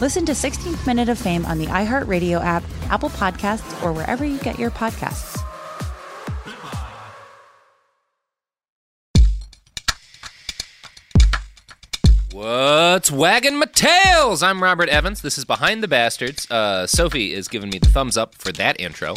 Listen to 16th Minute of Fame on the iHeartRadio app, Apple Podcasts, or wherever you get your podcasts. What's wagging my tails? I'm Robert Evans. This is Behind the Bastards. Uh, Sophie is giving me the thumbs up for that intro.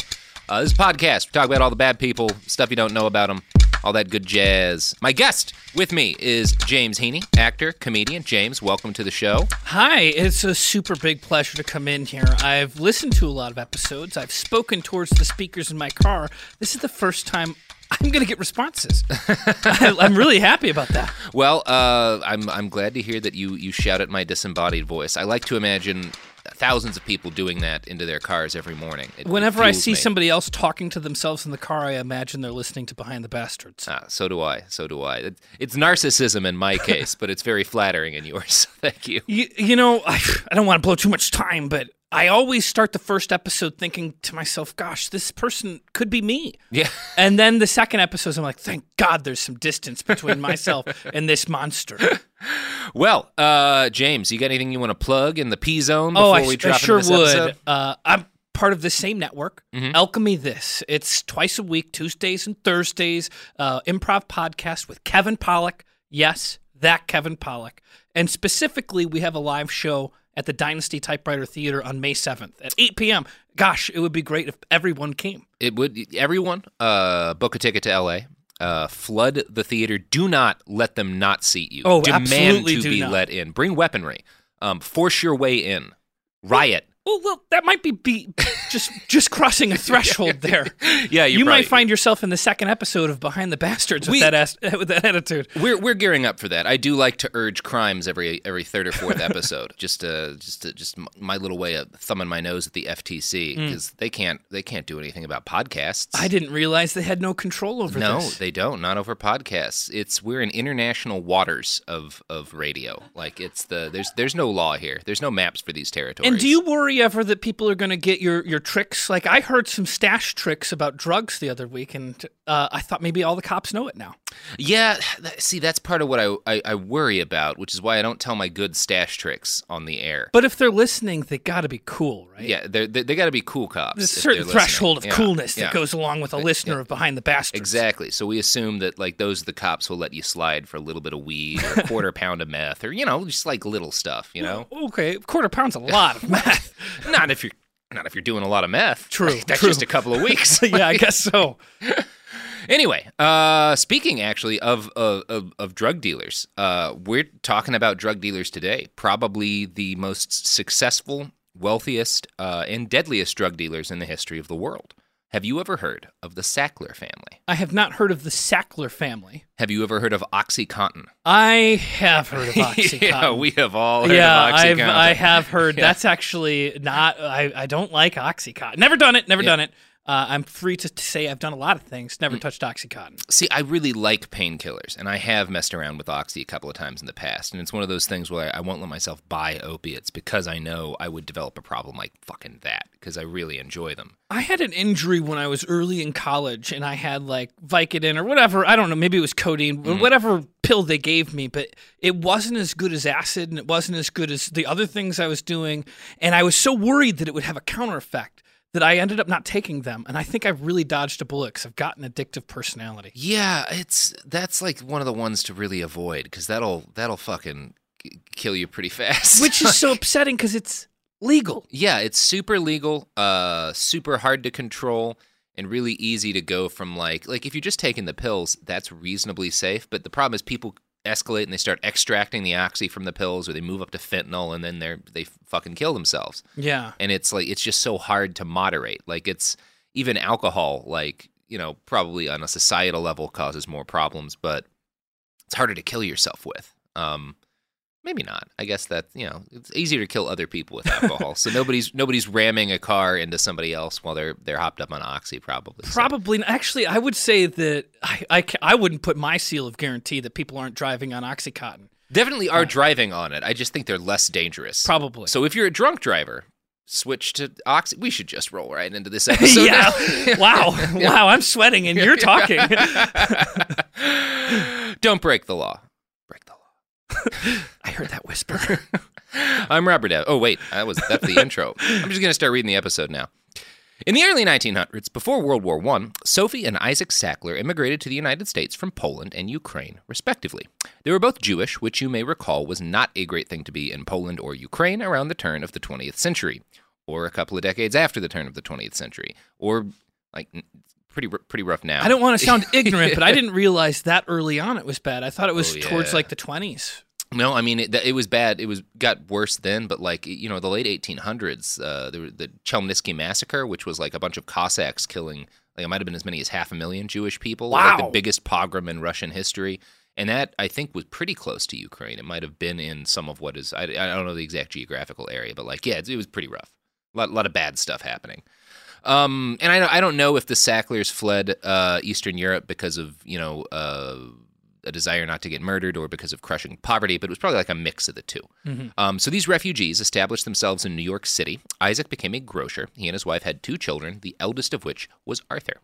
Uh, this podcast. We talk about all the bad people, stuff you don't know about them, all that good jazz. My guest with me is James Heaney, actor, comedian. James, welcome to the show. Hi, it's a super big pleasure to come in here. I've listened to a lot of episodes. I've spoken towards the speakers in my car. This is the first time I'm going to get responses. I, I'm really happy about that. Well, uh, I'm I'm glad to hear that you you shout at my disembodied voice. I like to imagine thousands of people doing that into their cars every morning. It- Whenever I see me. somebody else talking to themselves in the car, I imagine they're listening to Behind the Bastards. Ah, so do I. So do I. It- It's narcissism in my case, but it's very flattering in yours. Thank you. You, you know, I, I don't want to blow too much time, but I always start the first episode thinking to myself, gosh, this person could be me. Yeah. And then the second episode, I'm like, thank God there's some distance between myself and this monster. Well, uh, James, you got anything you want to plug in the P zone before Oh, I, we I drop sure into this would. Mm-hmm. Uh, I'm part of the same network, Alchemy This. It's twice a week, Tuesdays and Thursdays, uh, improv podcast with Kevin Pollak. Yes, that Kevin Pollak. And specifically, we have a live show at the Dynasty Typewriter Theater on May 7th at 8 p.m. Gosh, it would be great if everyone came. It would. Everyone, uh, book a ticket to L.A. Uh, flood the theater. Do not let them not seat you. Oh, Demand absolutely to do be not. let in. Bring weaponry. Um, force your way in. Riot. Well, well, that might be, be just just crossing a threshold there. Yeah, you probably- might find yourself in the second episode of Behind the Bastards with We- that ass, with that attitude. We're we're gearing up for that. I do like to urge crimes every every third or fourth episode. just uh just uh, just my little way of thumbing my nose at the FTC because they can't they can't do anything about podcasts. I didn't realize they had no control over no, this. they don't. Not over podcasts. It's we're in international waters of of radio. Like it's the there's there's no law here. There's no maps for these territories. And do you worry ever that people are going to get your, your tricks? Like I heard some stash tricks about drugs the other week, and uh, I thought maybe all the cops know it now. Yeah, th- see, that's part of what I, I I worry about, which is why I don't tell my good stash tricks on the air. But if they're listening, they got to be cool, right? yeah, they're, they they got to be cool cops. There's a certain threshold of Yeah, coolness yeah. that goes along with a uh, listener of Behind the Bastards. Exactly. So we assume that like those are the cops will let you slide for a little bit of weed or a quarter pound of meth or you know just like little stuff. You know, Okay, a quarter pound's a lot of meth. not if you're not if you're doing a lot of meth. True, That's true. just a couple of weeks. yeah, I guess so. Anyway, uh, speaking actually of, of of drug dealers, uh, we're talking about drug dealers today. Probably the most successful wealthiest, uh, and deadliest drug dealers in the history of the world. Have you ever heard of the Sackler family? I have not heard of the Sackler family. Have you ever heard of OxyContin? I have heard of OxyContin. yeah, we have all heard yeah, of I've, I have heard. Yeah. That's actually not. I, I don't like OxyContin. Never done it. Never Yeah. done it. Uh, I'm free to, to say I've done a lot of things. Never Mm. touched OxyContin. See, I really like painkillers, and I have messed around with Oxy a couple of times in the past. And it's one of those things where I won't let myself buy opiates because I know I would develop a problem like fucking that because I really enjoy them. I had an injury when I was early in college, and I had like Vicodin or whatever. I don't know. Maybe it was codeine, Mm. whatever pill they gave me. But it wasn't as good as acid, and it wasn't as good as the other things I was doing. And I was so worried that it would have a counter effect that I ended up not taking them. And I think I've really dodged a bullet because I've got an addictive personality. Yeah, it's that's like one of the ones to really avoid because that'll that'll fucking kill you pretty fast. which is so upsetting because it's legal. yeah, it's super legal, uh, super hard to control, and really easy to go from like like if you're just taking the pills, that's reasonably safe. But the problem is people escalate and they start extracting the oxy from the pills, or they move up to fentanyl, and then they're they fucking kill themselves. Yeah. And it's like it's just so hard to moderate. Like it's even alcohol, like you know, probably on a societal level causes more problems, but it's harder to kill yourself with. Um, maybe not. I guess that you know it's easier to kill other people with alcohol. so nobody's nobody's ramming a car into somebody else while they're they're hopped up on oxy. Probably. So- Probably. Actually, I would say that I, I, I wouldn't put my seal of guarantee that people aren't driving on Oxycontin. definitely are driving on it. I just think they're less dangerous. Probably. So if you're a drunk driver, switch to oxy. We should just roll right into this episode. yeah. now. wow. Wow. I'm sweating and you're talking. Don't break the law. Break the law. I heard that whisper. I'm Robert. Oh wait, that was that's the intro. I'm just gonna start reading the episode now. In the early 1900s, before World War I, Sophie and Isaac Sackler immigrated to the United States from Poland and Ukraine, respectively. They were both Jewish, which you may recall was not a great thing to be in Poland or Ukraine around the turn of the 20th century, or a couple of decades after the turn of the 20th century, or like pretty pretty rough now. I don't want to sound ignorant, but I didn't realize that early on it was bad. I thought it was Oh, towards like the 20s. No, I mean it, it was bad. It was got worse then, but like you know, the late 1800s, uh, the the Chelmnitsky massacre, which was like a bunch of Cossacks killing, like it might have been as many as half a million Jewish people. like the biggest pogrom in Russian history, and that I think was pretty close to Ukraine. It might have been in some of what is I, I don't know the exact geographical area, but like yeah, it, it was pretty rough. A lot, lot of bad stuff happening. Um, and I, I don't know if the Sacklers fled uh, Eastern Europe because of you know uh, a desire not to get murdered or because of crushing poverty, but it was probably like a mix of the 2 Um, so these refugees established themselves in New York City. Isaac became a grocer. He and his wife had two children, the eldest of which was Arthur.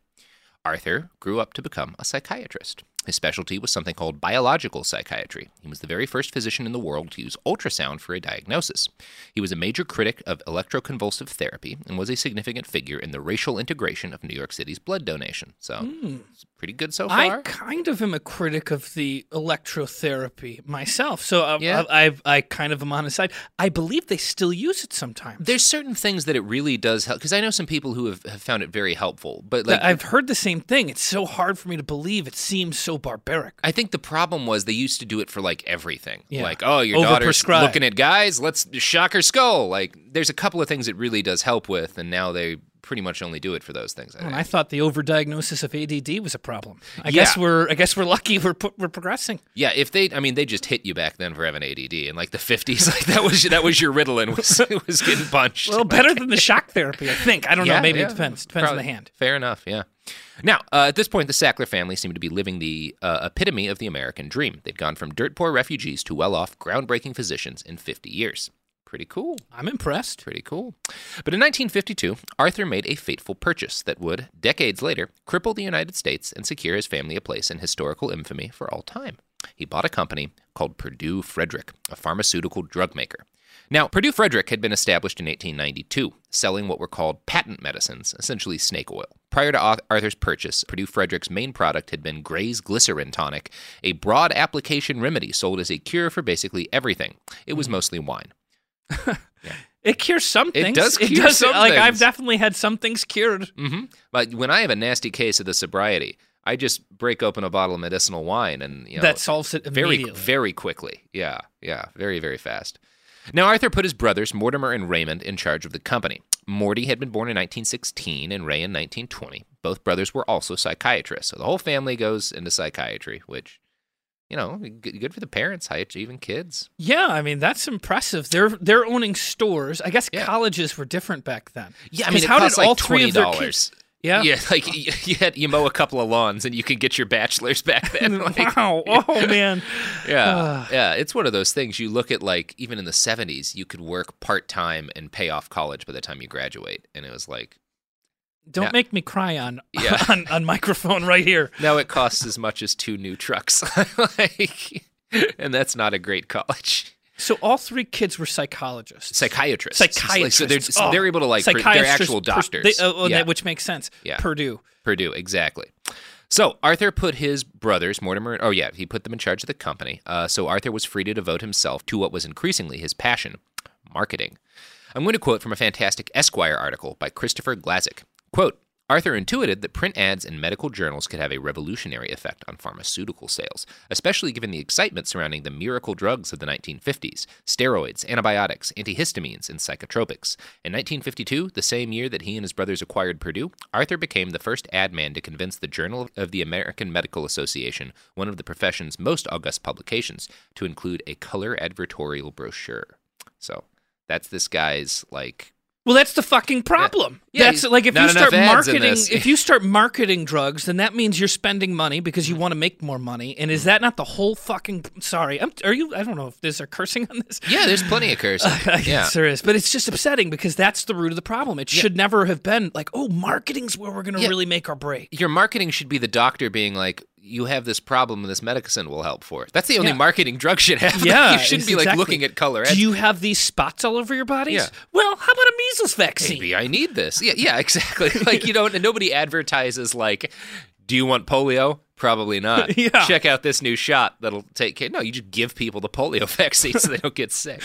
Arthur grew up to become a psychiatrist. His specialty was something called biological psychiatry. He was the very first physician in the world to use ultrasound for a diagnosis. He was a major critic of electroconvulsive therapy and was a significant figure in the racial integration of New York City's blood donation. So, it's pretty good so far. I kind of am a critic of the electrotherapy myself. So uh, Yeah. I, I, I kind of am on his side. I believe they still use it sometimes. There's certain things that it really does help because I know some people who have, have found it very helpful, but like I've heard the same thing. It's so hard for me to believe. It seems so barbaric. I think the problem was they used to do it for like everything. Yeah. Like, oh, your daughter's looking at guys, let's shock her skull. Like, there's a couple of things it really does help with, and now they pretty much only do it for those things. I And. I thought the overdiagnosis of ADD was a problem. I Yeah. guess we're I guess we're lucky we're we're progressing. yeah, if they, I mean, they just hit you back then for having ADD in like the 50s. Like that was that was your Ritalin was was getting punched. Well, better than the shock therapy, I think. I don't know. Maybe yeah. it depends. Depends on the hand. Fair enough. Yeah. Now, uh, at this point, the Sackler family seemed to be living the uh, epitome of the American dream. They'd gone from dirt poor refugees to well off, groundbreaking physicians in 50 years. Pretty cool. I'm impressed. Pretty cool. But in 1952, Arthur made a fateful purchase that would, decades later, cripple the United States and secure his family a place in historical infamy for all time. He bought a company called Purdue Frederick, a pharmaceutical drug maker. Now, Purdue Frederick had been established in 1892, selling what were called patent medicines, essentially snake oil. Prior to Arthur's purchase, Purdue Frederick's main product had been Gray's Glycerin Tonic, a broad application remedy sold as a cure for basically everything. It was mm-hmm. mostly wine. It cures some It things. does cure some like I've definitely had some things cured. hmm But when I have a nasty case of the sobriety, I just break open a bottle of medicinal wine and you know that solves it very very quickly. Yeah, yeah, very very fast. Now, Arthur put his brothers, Mortimer and Raymond, in charge of the company. Morty had been born in 1916 and Ray in 1920. Both brothers were also psychiatrists. So the whole family goes into psychiatry, which, you know, good for the parents, high achieving kids. Yeah, I mean that's impressive. They're they're owning stores. I guess Yeah. collests were different back then. Yeah, I mean, how did all like three twenty of their dollars. kids? Yeah. Yeah, like you, you, had, you mow a couple of lawns and you can get your bachelor's back then. Like, wow. Oh man. Yeah, yeah, it's one of those things. You look at like even in the '70s, you could work part time and pay off college by the time you graduate, and it was like Don't Yeah. make me cry on, Yeah. on on microphone right here. now it costs as much as two new trucks, like, and that's not a great college. So all three kids were psychologists. Psychiatrists, Psychiatrists. so they're so Oh, they're able to like they're actual pers- doctors, they- oh, oh, yeah. which makes sense. Yeah. Purdue. Purdue, exactly. So Arthur put his brothers, Mortimer, oh yeah, he put them in charge of the company. Uh, so Arthur was free to devote himself to what was increasingly his passion, marketing. I'm going to quote from a fantastic Esquire article by Christopher Glazek. Quote, Arthur intuited that print ads in medical journals could have a revolutionary effect on pharmaceutical sales, especially given the excitement surrounding the miracle drugs of the 1950s steroids, antibiotics, antihistamines, and psychotropics. In 1952, the same year that he and his brothers acquired Purdue, Arthur became the first ad man to convince the Journal of the American Medical Association, one of the profession's most august publications, to include a color advertorial brochure. So that's this guy's like Well, that's the fucking problem. Yeah, that's like if you start enough ads in marketing, if you start marketing drugs, then that means you're spending money because you want to make more money. And is that not the whole fucking? Sorry, I'm, are you? I don't know if there's a cursing on this. Yeah, there's plenty of cursing. I yeah. there is, but it's just upsetting because that's the root of the problem. It should never have been like, oh, marketing's where we're going to Yeah. really make our break. Your marketing should be the doctor being like, you have this problem and this medicine will help for it. That's the only Yeah. marketing drug should have. Yeah, you shouldn't be like looking at color. Do you have these spots all over your body? Yeah. Well, how about a measles vaccine? Maybe I need this. Yeah, yeah, exactly. like you don't. Nobody advertises like, do you want polio? Probably not. Yeah. Check out this new shot that'll take care. No, you just give people the polio vaccine so they don't get sick.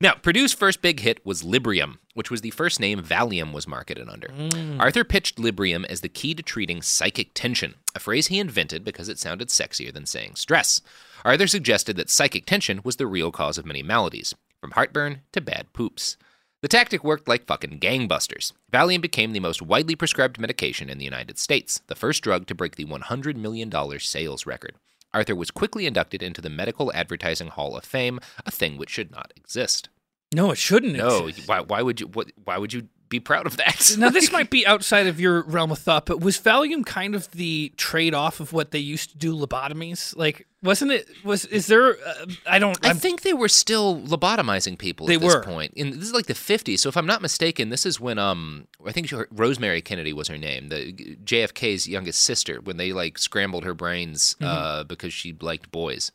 Now, Purdue's first big hit was Librium, which was the first name Valium was marketed under. Mm. Arthur pitched Librium as the key to treating psychic tension, a phrase he invented because it sounded sexier than saying stress. Arthur suggested that psychic tension was the real cause of many maladies, from heartburn to bad poops. The tactic worked like fucking gangbusters. Valium became the most widely prescribed medication in the United States, the first drug to break the $100 million sales record. Arthur was quickly inducted into the Medical Advertising Hall of Fame, a thing which should not exist. No, it shouldn't. No, exist. why, why would you? What, why would you be proud of that? Now this might be outside of your realm of thought, but was Valium kind of the trade-off of what they used to do lobotomies? Like, wasn't it? Was is there? Uh, I don't. I I'm, think they were still lobotomizing people They at this were. point. And this is like the 50s. So if I'm not mistaken, this is when um I think Rosemary Kennedy was her name, the JFK's youngest sister, when they like scrambled her brains Mm-hmm. uh, because she liked boys.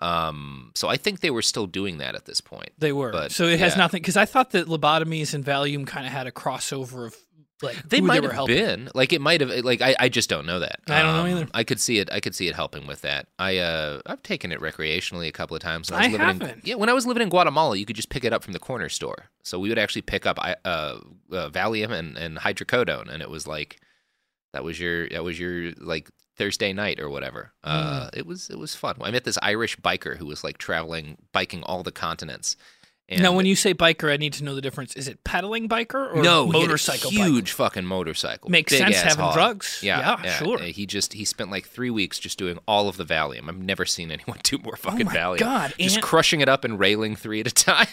Um, so I think they were still doing that at this point. they were. but, so it has yeah. nothing because I thought that lobotomies and Valium kind of had a crossover of like They might were have helping. been like it might have like I, I just don't know that. I don't know Um, either. I could see it. I could see it helping with that. I uh I've taken it recreationally a couple of times. When I, I living haven't. yeah, when I was living in Guatemala, you could just pick it up from the corner store. So we would actually pick up uh, uh Valium and and hydrocodone, and it was like that was your that was your like Thursday night or whatever. Uh, Mm. it was it was fun. I met this Irish biker who was like traveling biking all the continents. And now, when you say biker, I need to know the difference. Is it pedaling biker or no, he had a motorcycle? huge fucking motorcycle. Makes sense having hog. drugs. Yeah, Yeah, sure. Uh, He just he spent like three weeks just doing all of the Valium. I've never seen anyone do more fucking Oh my Valium. God, just crushing it up and railing three at a time.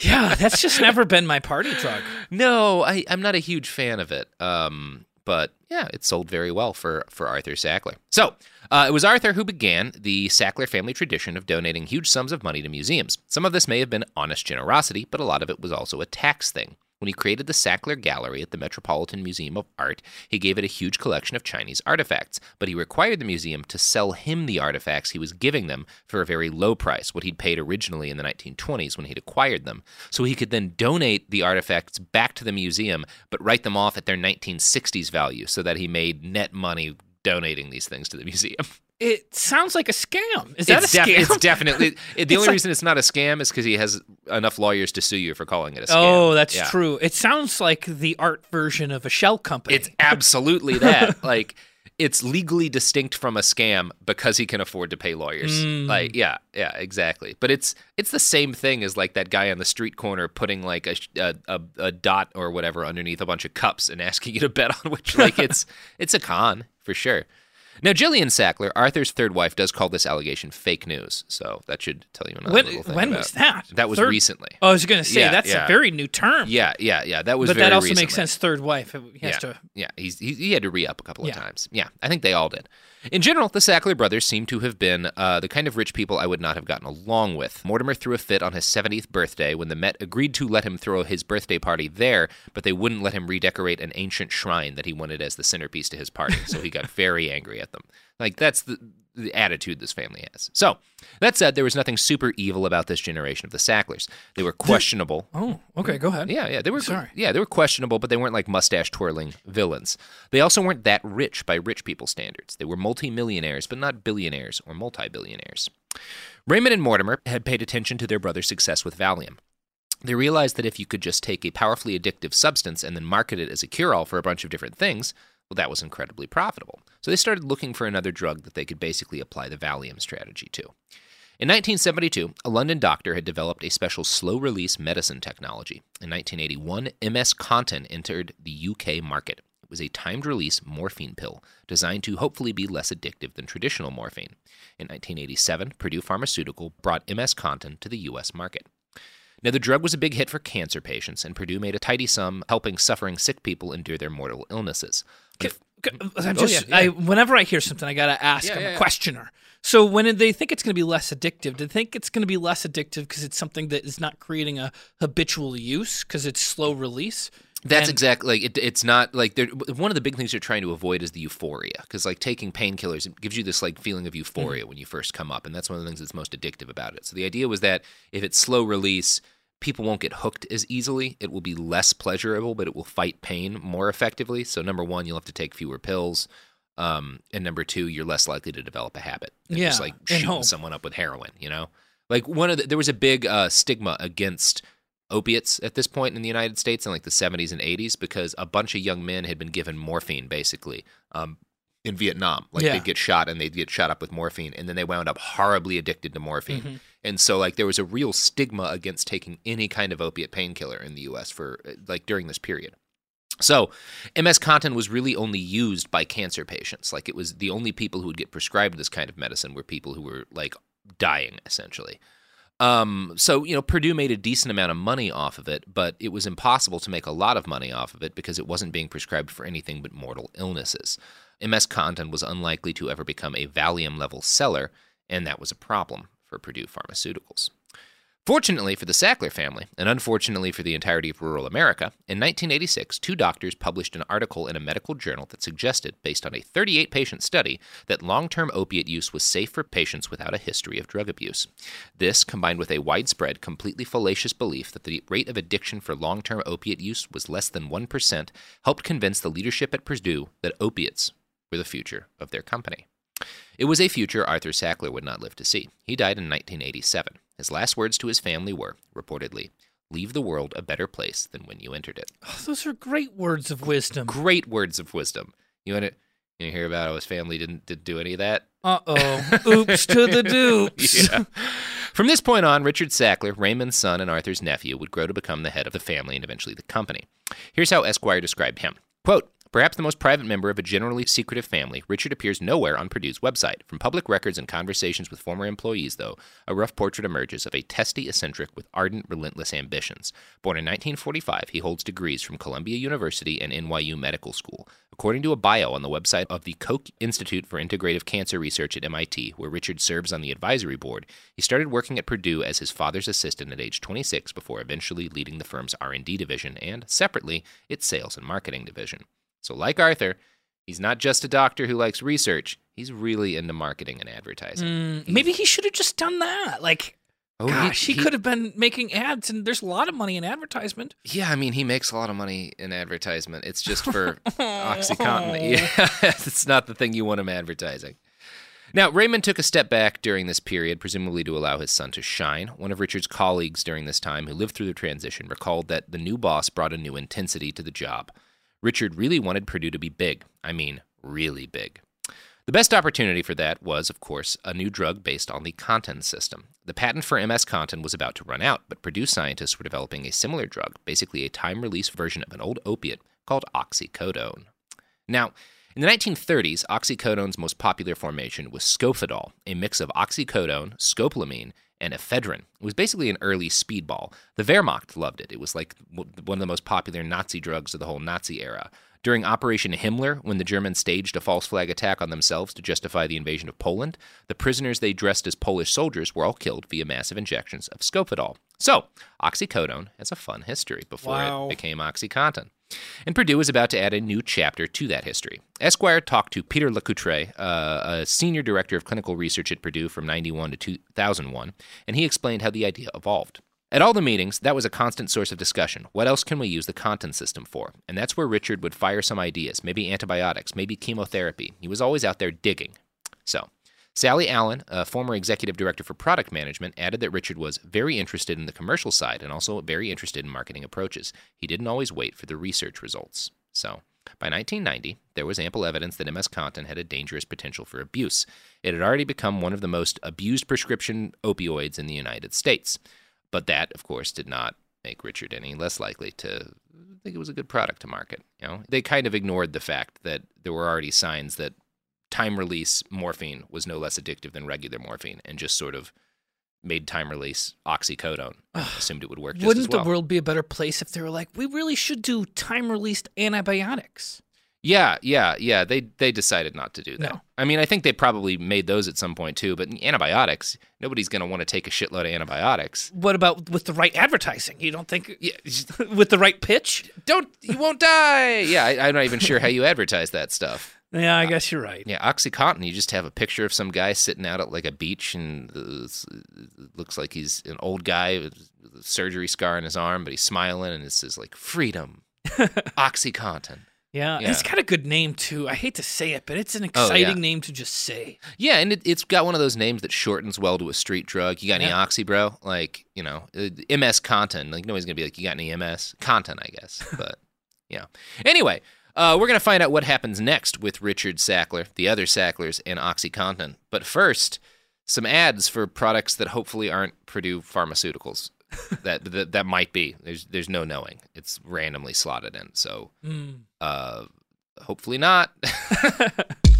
Yeah, that's just never been my party drug. no, I I'm not a huge fan of it. Um, but yeah, it sold very well for for Arthur Sackler. So uh, it was Arthur who began the Sackler family tradition of donating huge sums of money to museums. Some of this may have been honest generosity, but a lot of it was also a tax thing. When he created the Sackler Gallery at the Metropolitan Museum of Art, he gave it a huge collection of Chinese artifacts, but he required the museum to sell him the artifacts he was giving them for a very low price, what he'd paid originally in the 1920s when he'd acquired them, so he could then donate the artifacts back to the museum, but write them off at their 1960s value so that he made net money donating these things to the museum. It sounds like a scam. Is that it's a def- scam? it's definitely it- the It's only like- reason it's not a scam is because he has enough lawyers to sue you for calling it a scam. Oh, that's Yeah. true. It sounds like the art version of a shell company. It's absolutely that. like it's legally distinct from a scam because he can afford to pay lawyers. Mm. Like, yeah, yeah, exactly. But it's it's the same thing as like that guy on the street corner putting like a, a a a dot or whatever underneath a bunch of cups and asking you to bet on which. Like, it's it's a con for sure. Now, Jillian Sackler, Arthur's third wife, does call this allegation fake news. So that should tell you another When, little thing when about- was that? That was Third- recently. Oh, I was going to say Yeah, that's yeah. a very new term. Yeah, yeah, yeah. That was but that also recently. makes sense. Third wife. He has yeah, to. yeah. He's, he, he had to re up a couple of times. Yeah, I think they all did. In general, the Sackler brothers seem to have been uh, the kind of rich people I would not have gotten along with. Mortimer threw a fit on his 70th birthday when the Met agreed to let him throw his birthday party there, but they wouldn't let him redecorate an ancient shrine that he wanted as the centerpiece to his party. So he got very angry at them. Like that's the the attitude this family has. So that said, there was nothing super evil about this generation of the Sacklers. They were questionable. Oh, okay. Go ahead. Yeah, yeah, they were. Sorry. Yeah, they were questionable, but they weren't like mustache twirling villains. They also weren't that rich by rich people standards. They were multimillionaires, but not billionaires or multi-billionaires. Raymond and Mortimer had paid attention to their brother's success with Valium. They realized that if you could just take a powerfully addictive substance and then market it as a cure-all for a bunch of different things, well, that was incredibly profitable. So they started looking for another drug that they could basically apply the Valium strategy to. In 1972, a London doctor had developed a special slow release medicine technology. In 1981, MS Contin entered the UK market. It was a timed release morphine pill designed to hopefully be less addictive than traditional morphine. In 1987, Purdue Pharmaceutical brought MS Contin to the US market. Now, the drug was a big hit for cancer patients, and Purdue made a tidy sum helping suffering sick people endure their mortal illnesses. Ca- ca- hmm? I'm Oh, just, yeah, I, whenever I hear something, I gotta ask. Yeah, I'm yeah, a yeah. questioner. So when they think it's going to be less addictive, do they think it's going to be less addictive because it's something that is not creating a habitual use because it's slow release? That's And- exactly like it, it's not like one of the big things they're trying to avoid is the euphoria because like taking painkillers it gives you this like feeling of euphoria when you first come up and that's one of the things that's most addictive about it. So the idea was that if it's slow release, people won't get hooked as easily. It will be less pleasurable, but it will fight pain more effectively. So number one, you'll have to take fewer pills. Um, and number two, you're less likely to develop a habit. Yeah, just like shooting someone up with heroin. You know, like one of the, there was a big uh, stigma against opiates at this point in the United States in like the 70s and 80s because a bunch of young men had been given morphine basically um, in Vietnam. Like Yeah. they'd get shot and they'd get shot up with morphine and then they wound up horribly addicted to morphine. Mm-hmm. And so like there was a real stigma against taking any kind of opiate painkiller in the US for uh, like during this period. So, MS Contin was really only used by cancer patients. Like it was the only people who would get prescribed this kind of medicine were people who were like dying essentially. Um, so you know, Purdue made a decent amount of money off of it, but it was impossible to make a lot of money off of it because it wasn't being prescribed for anything but mortal illnesses. MS Contin was unlikely to ever become a Valium level seller, and that was a problem for Purdue Pharmaceuticals. Fortunately for the Sackler family, and unfortunately for the entirety of rural America, in 1986, two doctors published an article in a medical journal that suggested, based on a 38 patient study, that long term opiate use was safe for patients without a history of drug abuse. This, combined with a widespread, completely fallacious belief that the rate of addiction for long term opiate use was less than 1%, helped convince the leadership at Purdue that opiates were the future of their company. It was a future Arthur Sackler would not live to see. He died in 1987. His last words to his family were, reportedly, leave the world a better place than when you entered it. Oh, those are great words of wisdom. Great words of wisdom. You want to you hear about how his family didn't, didn't do any of that? Uh oh. Oops to the dupes. Yeah. From this point on, Richard Sackler, Raymond's son and Arthur's nephew, would grow to become the head of the family and eventually the company. Here's how Esquire described him. Quote, Perhaps the most private member of a generally secretive family, Richard appears nowhere on Purdue's website. From public records and conversations with former employees, though, a rough portrait emerges of a testy eccentric with ardent, relentless ambitions. Born in 1945, he holds degrees from Columbia University and NYU Medical School. According to a bio on the website of the Koch Institute for Integrative Cancer Research at MIT, where Richard serves on the advisory board, he started working at Purdue as his father's assistant at age 26 before eventually leading the firm's R&D division and, separately, its sales and marketing division. So, like Arthur, he's not just a doctor who likes research, he's really into marketing and advertising. Mm, maybe he should have just done that. Like, Oh, he- gosh, he, he- could have been making ads, and there's a lot of money in advertisement. Yeah, I mean, he makes a lot of money in advertisement. It's just for OxyContin. Yeah, it's not the thing you want him advertising. Now, Raymond took a step back during this period, presumably to allow his son to shine. One of Richard's colleagues during this time, who lived through the transition, recalled that the new boss brought a new intensity to the job. Richard really wanted Purdue to be big. I mean, really big. The best opportunity for that was, of course, a new drug based on the Contin system. The patent for MS Contin was about to run out, but Purdue scientists were developing a similar drug, basically a time release version of an old opiate called oxycodone. Now, in the 1930s, oxycodone's most popular formation was Scophedal, a mix of oxycodone, scopolamine, and ephedrine. It was basically an early speedball. The Wehrmacht loved it. It was like one of the most popular Nazi drugs of the whole Nazi era. During Operation Himmler, when the Germans staged a false flag attack on themselves to justify the invasion of Poland, the prisoners they dressed as Polish soldiers were all killed via massive injections of Scophedal. So, oxycodone has a fun history before Wow. it became OxyContin. And Purdue is about to add a new chapter to that history. Esquire talked to Peter Lacouture, uh, a senior director of clinical research at Purdue from 91 to 2001, and he explained how the idea evolved. At all the meetings, that was a constant source of discussion. What else can we use the Contin system for? And that's where Richard would fire some ideas, maybe antibiotics, maybe chemotherapy. He was always out there digging. So, Sally Allen, a former executive director for product management, added that Richard was very interested in the commercial side and also very interested in marketing approaches. He didn't always wait for the research results. So, by 1990, there was ample evidence that MS Contin had a dangerous potential for abuse. It had already become one of the most abused prescription opioids in the United States. But that, of course, did not make Richard any less likely to think it was a good product to market. You know, they kind of ignored the fact that there were already signs that time release morphine was no less addictive than regular morphine, and just sort of made time release oxycodone. assumed it would work. Just Wouldn't as well. the world be a better place if they were like, we really should do time released antibiotics? Yeah, yeah, yeah. They they decided not to do that. No. I mean, I think they probably made those at some point too. But antibiotics, nobody's going to want to take a shitload of antibiotics. What about with the right advertising? You don't think Yeah, with the right pitch? don't you won't die. Yeah, I, I'm not even sure how you advertise that stuff. Yeah, I guess you're right. Yeah, OxyContin. You just have a picture of some guy sitting out at like a beach, and uh, looks like he's an old guy with a surgery scar on his arm, but he's smiling, and it says like "freedom." OxyContin. Yeah, Yeah. it's got a good name too. I hate to say it, but it's an Oh, exciting yeah. name to just say. Yeah, and it, it's got one of those names that shortens well to a street drug. You got any Yeah. Oxy, bro? Like, you know, uh, MS Contin. Like, nobody's going to be like, you got any MS? Contin, I guess. But, yeah. Anyway, uh, we're going to find out what happens next with Richard Sackler, the other Sacklers, and OxyContin. But first, some ads for products that hopefully aren't Purdue Pharmaceuticals. that, that that might be. There's there's no knowing. It's randomly slotted in. So, uh, hopefully not.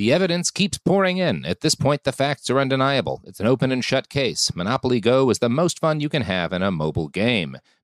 The evidence keeps pouring in. At this point, the facts are undeniable. It's an open and shut case. Monopoly Go is the most fun you can have in a mobile game.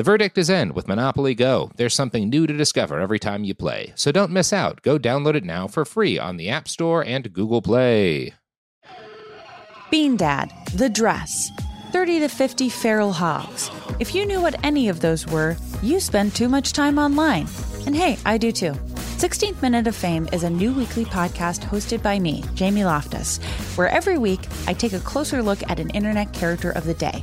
The verdict is in with Monopoly Go. There's something new to discover every time you play. So don't miss out. Go download it now for free on the App Store and Google Play. Bean Dad, The Dress, 30 to 50 Feral Hogs. If you knew what any of those were, you spend too much time online. And hey, I do too. 16th Minute of Fame is a new weekly podcast hosted by me, Jamie Loftus, where every week I take a closer look at an internet character of the day.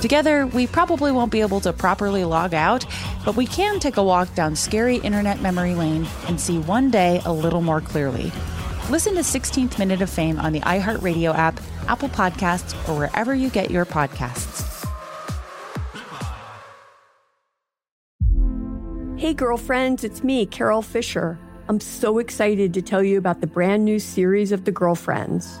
Together, we probably won't be able to properly log out, but we can take a walk down scary internet memory lane and see one day a little more clearly. Listen to 16th Minute of Fame on the iHeartRadio app, Apple Podcasts, or wherever you get your podcasts. Hey, girlfriends, it's me, Carol Fisher. I'm so excited to tell you about the brand new series of The Girlfriends.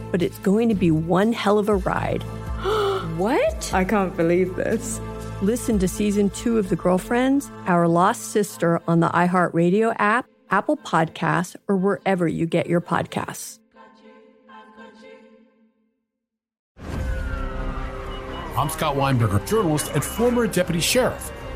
but it's going to be one hell of a ride. what? I can't believe this. Listen to season two of The Girlfriends, Our Lost Sister on the iHeartRadio app, Apple Podcasts, or wherever you get your podcasts. I'm Scott Weinberger, journalist and former deputy sheriff.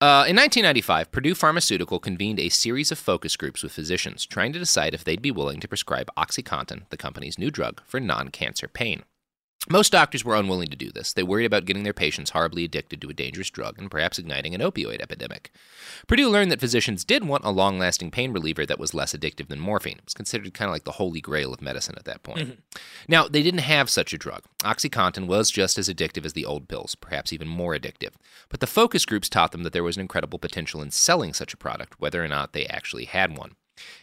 uh, in 1995, Purdue Pharmaceutical convened a series of focus groups with physicians trying to decide if they'd be willing to prescribe OxyContin, the company's new drug for non cancer pain. Most doctors were unwilling to do this. They worried about getting their patients horribly addicted to a dangerous drug and perhaps igniting an opioid epidemic. Purdue learned that physicians did want a long lasting pain reliever that was less addictive than morphine. It was considered kind of like the holy grail of medicine at that point. Mm-hmm. Now, they didn't have such a drug. Oxycontin was just as addictive as the old pills, perhaps even more addictive. But the focus groups taught them that there was an incredible potential in selling such a product, whether or not they actually had one.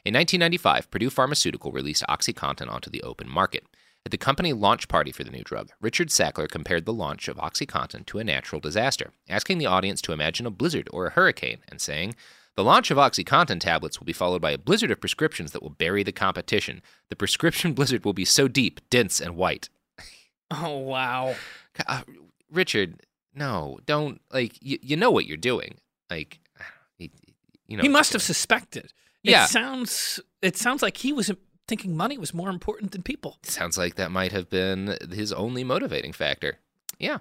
In 1995, Purdue Pharmaceutical released OxyContin onto the open market. At the company launch party for the new drug, Richard Sackler compared the launch of OxyContin to a natural disaster, asking the audience to imagine a blizzard or a hurricane and saying, the launch of OxyContin tablets will be followed by a blizzard of prescriptions that will bury the competition. The prescription blizzard will be so deep, dense, and white. Oh, wow. Uh, Richard, no, don't, like, you, you know what you're doing. Like, you, know. He must have suspected. Yeah. It sounds, it sounds like he was thinking money was more important than people. Sounds like that might have been his only motivating factor. Yeah.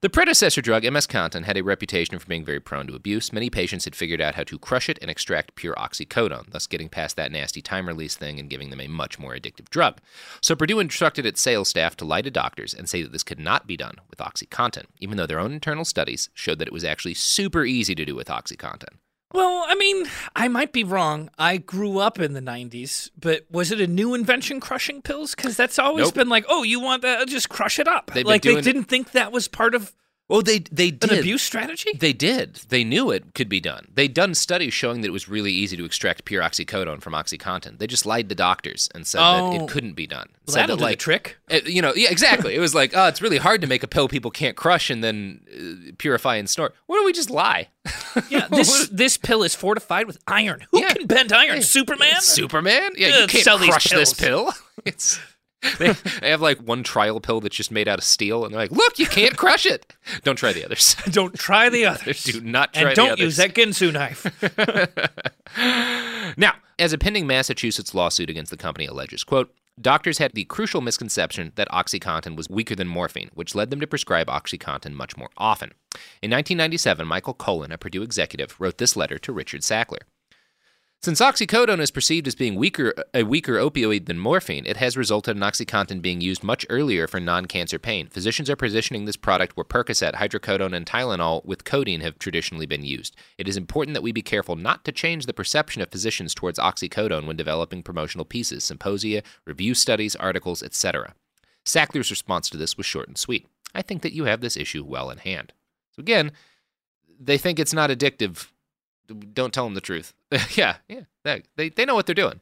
The predecessor drug, MS-Contin, had a reputation for being very prone to abuse. Many patients had figured out how to crush it and extract pure oxycodone, thus getting past that nasty time release thing and giving them a much more addictive drug. So Purdue instructed its sales staff to lie to doctors and say that this could not be done with OxyContin, even though their own internal studies showed that it was actually super easy to do with OxyContin. Well, I mean, I might be wrong. I grew up in the 90s, but was it a new invention crushing pills? Because that's always nope. been like, oh, you want that? Just crush it up. They've like they didn't think that was part of well, they they did an abuse strategy. They did. They knew it could be done. They'd done studies showing that it was really easy to extract pure oxycodone from OxyContin. They just lied to doctors and said oh. that it couldn't be done. Well, that'll that, like, trick. It, you know, yeah, exactly. it was like, oh, it's really hard to make a pill people can't crush and then uh, purify and snort. Why don't we just lie? yeah, this this pill is fortified with iron. Who Yeah. can bend iron? Yeah. Superman. Superman? Yeah, you can't crush this pill. It's they, they have like one trial pill that's just made out of steel, and they're like, "Look, you can't crush it. Don't try the others. Don't try the others. Do not try and don't use that Ginsu knife. Now, as a pending Massachusetts lawsuit against the company alleges, quote, doctors had the crucial misconception that OxyContin was weaker than morphine, which led them to prescribe OxyContin much more often. In 1997, Michael Cullen, a Purdue executive, wrote this letter to Richard Sackler. Since oxycodone is perceived as being weaker, a weaker opioid than morphine, it has resulted in OxyContin being used much earlier for non-cancer pain. Physicians are positioning this product where Percocet, hydrocodone, and Tylenol with codeine have traditionally been used. It is important that we be careful not to change the perception of physicians towards oxycodone when developing promotional pieces, symposia, review studies, articles, etc. Sackler's response to this was short and sweet. I think that you have this issue well in hand. So again, they think it's not addictive. Don't tell them the truth. yeah, yeah. They, they know what they're doing.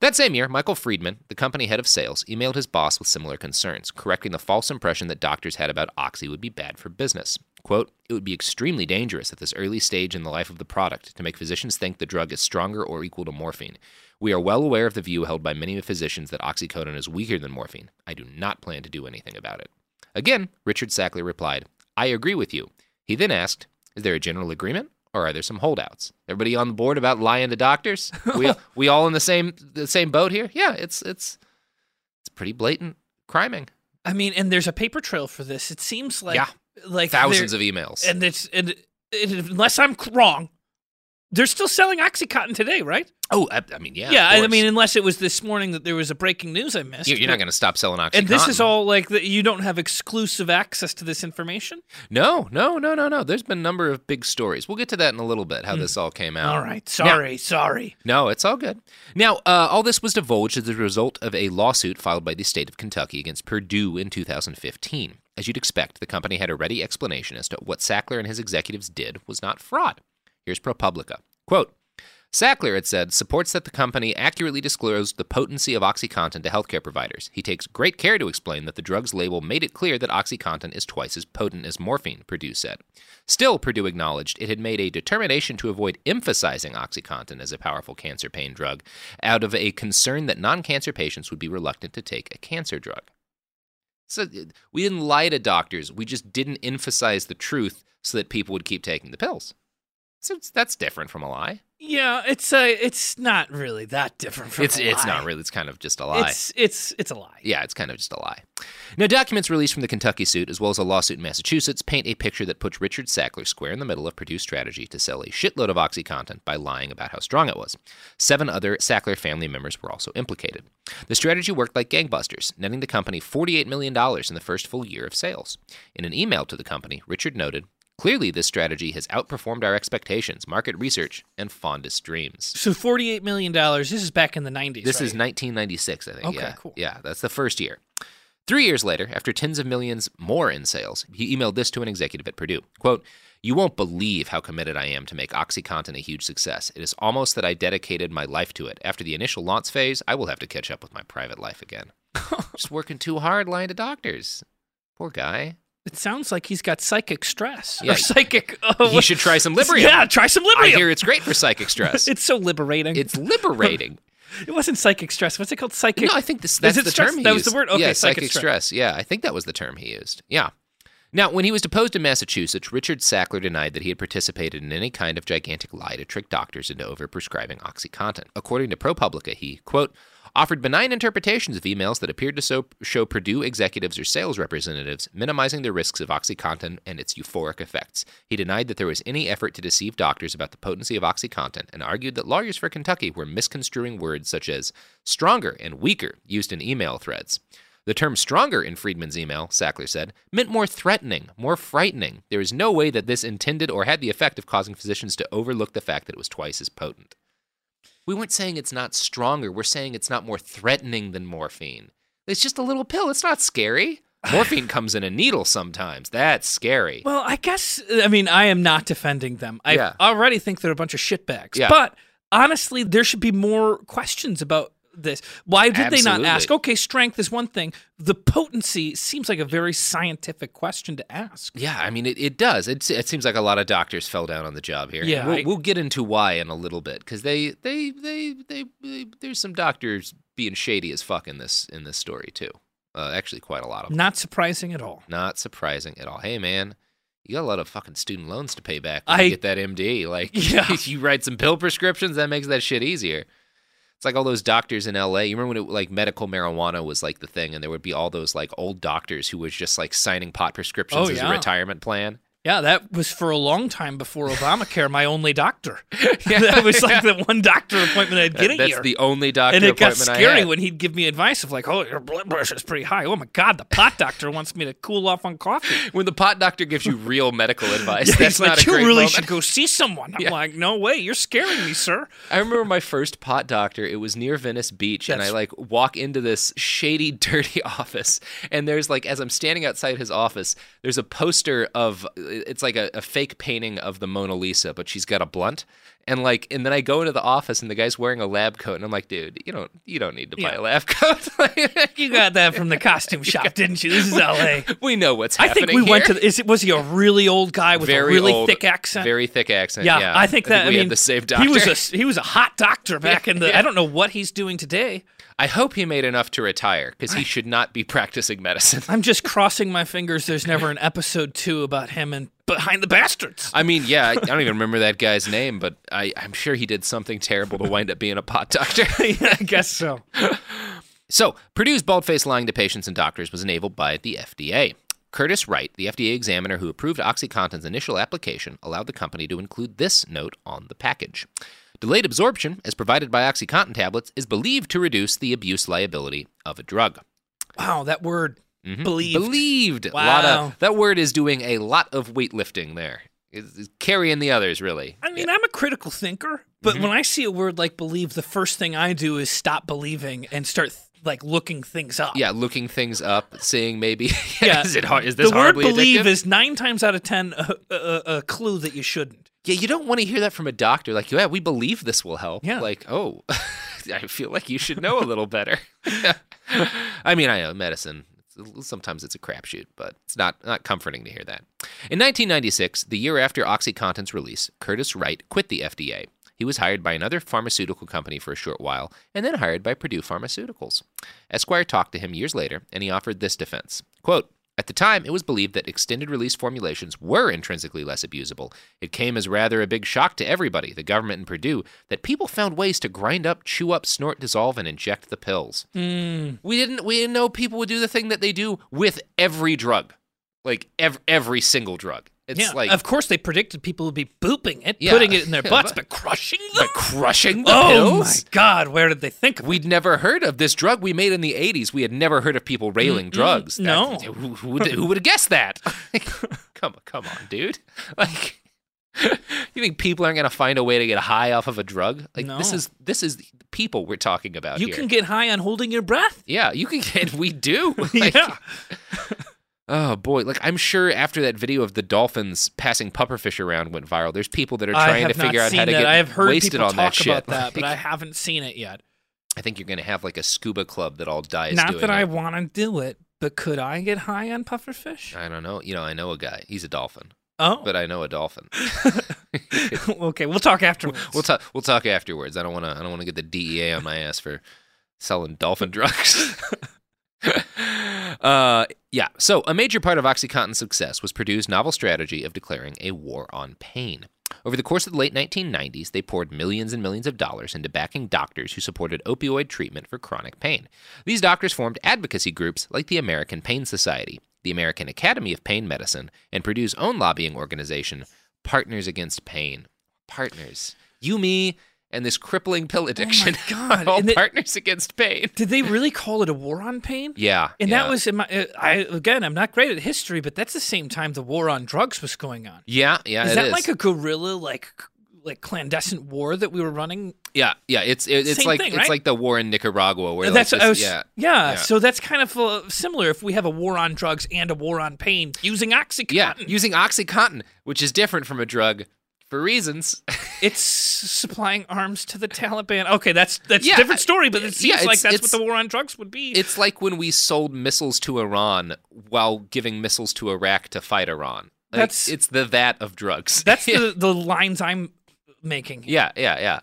That same year, Michael Friedman, the company head of sales, emailed his boss with similar concerns, correcting the false impression that doctors had about Oxy would be bad for business. Quote, it would be extremely dangerous at this early stage in the life of the product to make physicians think the drug is stronger or equal to morphine. We are well aware of the view held by many physicians that oxycodone is weaker than morphine. I do not plan to do anything about it. Again, Richard Sackler replied, I agree with you. He then asked, Is there a general agreement? Or are there some holdouts? Everybody on the board about lying to doctors? We we all in the same the same boat here? Yeah, it's it's it's pretty blatant criming. I mean, and there's a paper trail for this. It seems like yeah, like thousands of emails, and it's and, and unless I'm wrong, they're still selling OxyContin today, right? Oh, I, I mean, yeah. Yeah, I mean, unless it was this morning that there was a breaking news I missed. You're, you're not going to stop selling OxyContin. And this is all like the, you don't have exclusive access to this information? No, no, no, no, no. There's been a number of big stories. We'll get to that in a little bit, how mm. this all came out. All right. Sorry, now, sorry. No, it's all good. Now, uh, all this was divulged as a result of a lawsuit filed by the state of Kentucky against Purdue in 2015. As you'd expect, the company had a ready explanation as to what Sackler and his executives did was not fraud. Here's ProPublica. Quote, Sackler, it said, supports that the company accurately disclosed the potency of OxyContin to healthcare providers. He takes great care to explain that the drug's label made it clear that OxyContin is twice as potent as morphine, Purdue said. Still, Purdue acknowledged it had made a determination to avoid emphasizing OxyContin as a powerful cancer pain drug out of a concern that non cancer patients would be reluctant to take a cancer drug. So we didn't lie to doctors, we just didn't emphasize the truth so that people would keep taking the pills. So that's different from a lie. Yeah, it's a, it's not really that different from it's a lie. it's not really. It's kind of just a lie. It's it's it's a lie. Yeah, it's kind of just a lie. Now, documents released from the Kentucky suit, as well as a lawsuit in Massachusetts, paint a picture that puts Richard Sackler square in the middle of Purdue's strategy to sell a shitload of OxyContin by lying about how strong it was. Seven other Sackler family members were also implicated. The strategy worked like gangbusters, netting the company $48 million in the first full year of sales. In an email to the company, Richard noted, Clearly, this strategy has outperformed our expectations, market research, and fondest dreams. So, $48 million, this is back in the 90s. This right? is 1996, I think. Okay, yeah. cool. Yeah, that's the first year. Three years later, after tens of millions more in sales, he emailed this to an executive at Purdue. Quote, you won't believe how committed I am to make OxyContin a huge success. It is almost that I dedicated my life to it. After the initial launch phase, I will have to catch up with my private life again. Just working too hard lying to doctors. Poor guy. It sounds like he's got psychic stress. Yeah, or psychic. Uh, he should try some Librium. Yeah, try some Librium. I hear it's great for psychic stress. it's so liberating. It's liberating. it wasn't psychic stress. What's it called? Psychic. No, I think this, that's the stress? term he that used. was the word. Okay, yeah, psychic, psychic stress. Yeah, I think that was the term he used. Yeah. Now, when he was deposed in Massachusetts, Richard Sackler denied that he had participated in any kind of gigantic lie to trick doctors into overprescribing OxyContin. According to ProPublica, he, quote, offered benign interpretations of emails that appeared to so, show Purdue executives or sales representatives minimizing the risks of OxyContin and its euphoric effects. He denied that there was any effort to deceive doctors about the potency of OxyContin and argued that lawyers for Kentucky were misconstruing words such as stronger and weaker used in email threads. The term stronger in Friedman's email, Sackler said, meant more threatening, more frightening. There is no way that this intended or had the effect of causing physicians to overlook the fact that it was twice as potent. We weren't saying it's not stronger. We're saying it's not more threatening than morphine. It's just a little pill. It's not scary. Morphine comes in a needle sometimes. That's scary. Well, I guess, I mean, I am not defending them. I Yeah. already think they're a bunch of shitbags. Yeah. But honestly, there should be more questions about this. Why did they not ask? Okay, strength is one thing. The potency seems like a very scientific question to ask. Yeah, I mean, it, it does. It, it seems like a lot of doctors fell down on the job here. Yeah, we'll, I- we'll get into why in a little bit because they, they, they, they, they, there's some doctors being shady as fuck in this in this story too. Uh, actually, quite a lot of them. Not surprising at all. Not surprising at all. Hey, man, you got a lot of fucking student loans to pay back when I- you get that MD. Like, Yeah. you write some pill prescriptions, that makes that shit easier. It's like all those doctors in LA. You remember when it, like medical marijuana was like the thing, and there would be all those like old doctors who was just like signing pot prescriptions Oh, as yeah. a retirement plan. Yeah, that was for a long time before Obamacare. my only doctor. that was like the one doctor appointment I'd get a That's year. the only doctor and it got scary when he'd give me advice of like, "Oh, your blood pressure's pretty high." Oh my God, the pot doctor wants me to cool off on coffee. When the pot doctor gives you real medical advice, Yeah, that's like, not a "You great really moment. should go see someone." I'm like, "No way, you're scaring me, sir." I remember my first pot doctor. It was near Venice Beach, and I like walk into this shady, dirty office, and there's like as I'm standing outside his office, there's a poster of it's like a, a fake painting of the Mona Lisa, but she's got a blunt, and like, and then I go into the office, and the guy's wearing a lab coat, and I'm like, dude, you don't, you don't need to buy Yeah. a lab coat. You got that from the costume shop, didn't you? This is L.A. we know what's happening. I think we went to. Is it was he a really old guy with very a really old, thick accent? very thick accent. yeah, Yeah, I think that. I, we mean, had the same doctor. he was a he was a hot doctor back in the. Yeah. I don't know what he's doing today. I hope he made enough to retire because he should not be practicing medicine. I'm just crossing my fingers. There's never an episode two about him and behind the bastards. I mean, yeah, I, don't even remember that guy's name, but I, I'm sure he did something terrible to wind up being a pot doctor. yeah, I guess so. so, Purdue's bald faced lying to patients and doctors was enabled by the FDA. Curtis Wright, the FDA examiner who approved OxyContin's initial application, allowed the company to include this note on the package. Delayed absorption, as provided by OxyContin tablets, is believed to reduce the abuse liability of a drug. Wow, that word Mhm. believed. Believed. A Wow. lot of, that word is doing a lot of weightlifting there. It's, it's carrying the others, really. I mean, I'm a critical thinker, but Mm-hmm. when I see a word like believe, the first thing I do is stop believing and start like looking things up. Yeah, looking things up, seeing maybe Yeah. is it hard? Is this the word believe addictive? is nine times out of ten a, a, a clue that you shouldn't. Yeah, you don't want to hear that from a doctor. Like, yeah, we believe this will help. Yeah. Like, oh, I feel like you should know a little better. I mean, I know medicine. Sometimes it's a crapshoot, but it's not not comforting to hear that. In 1996, the year after OxyContin's release, Curtis Wright quit the FDA. He was hired by another pharmaceutical company for a short while, and then hired by Purdue Pharmaceuticals. Esquire talked to him years later, and he offered this defense. Quote, at the time, it was believed that extended release formulations were intrinsically less abusable. It came as rather a big shock to everybody, the government and Purdue, that people found ways to grind up, chew up, snort, dissolve, and inject the pills. Mm. We didn't we didn't know people would do the thing that they do with every drug. Like ev- every single drug. It's yeah, like of course they predicted people would be booping it, Yeah. putting it in their butts, but- but, crushing them. by crushing the oh pills. my god, where did they think of We'd never heard of this drug we made in the 80s. We had never heard of people railing drugs. That- no. who, who would, who would have guessed that? come, come on, dude. Like, you think people aren't going to find a way to get high off of a drug? Like, this is this is the people we're talking about You here. can get high on holding your breath. yeah, you can get. We do. Like, yeah. Oh boy! Like I'm sure after that video of the dolphins passing pufferfish around went viral, there's people that are trying to figure out how to that. get I have heard wasted people on that shit. about that, but I haven't seen it yet. I think you're going to have like a scuba club that all dies. Not that I want to do it, but could I get high on pufferfish? I don't know. You know, I know a guy. He's a dolphin. Oh. But I know a dolphin. okay, we'll talk afterwards. we'll talk. We'll talk afterwards. I don't want to. I don't want to get the DEA on my ass for selling dolphin drugs. uh, yeah. So a major part of OxyContin's success was Purdue's novel strategy of declaring a war on pain. Over the course of the late 1990s, they poured millions and millions of dollars into backing doctors who supported opioid treatment for chronic pain. These doctors formed advocacy groups like the American Pain Society, the American Academy of Pain Medicine, and Purdue's own lobbying organization, Partners Against Pain. Partners. You, me, and this crippling pill addiction. Oh God, all partners against pain. Did they really call it a war on pain? Yeah. And yeah. that was in my. Uh, I again, I'm not great at history, but that's the same time the war on drugs was going on. Yeah, yeah. is that like a guerrilla, like like clandestine war that we were running? Yeah, yeah. It's it, it's Same like thing, it's like the war in Nicaragua where that's like this, was, yeah, yeah, So that's kind of uh, similar. If we have a war on drugs and a war on pain using OxyContin, yeah, using OxyContin, which is different from a drug for reasons. it's supplying arms to the Taliban. Okay, that's that's Yeah, a different story, but it seems yeah, like that's what the war on drugs would be. It's like when we sold missiles to Iran while giving missiles to Iraq to fight Iran. Like, That's- it's the that of drugs. that's the the lines I'm making. Yeah, yeah, yeah.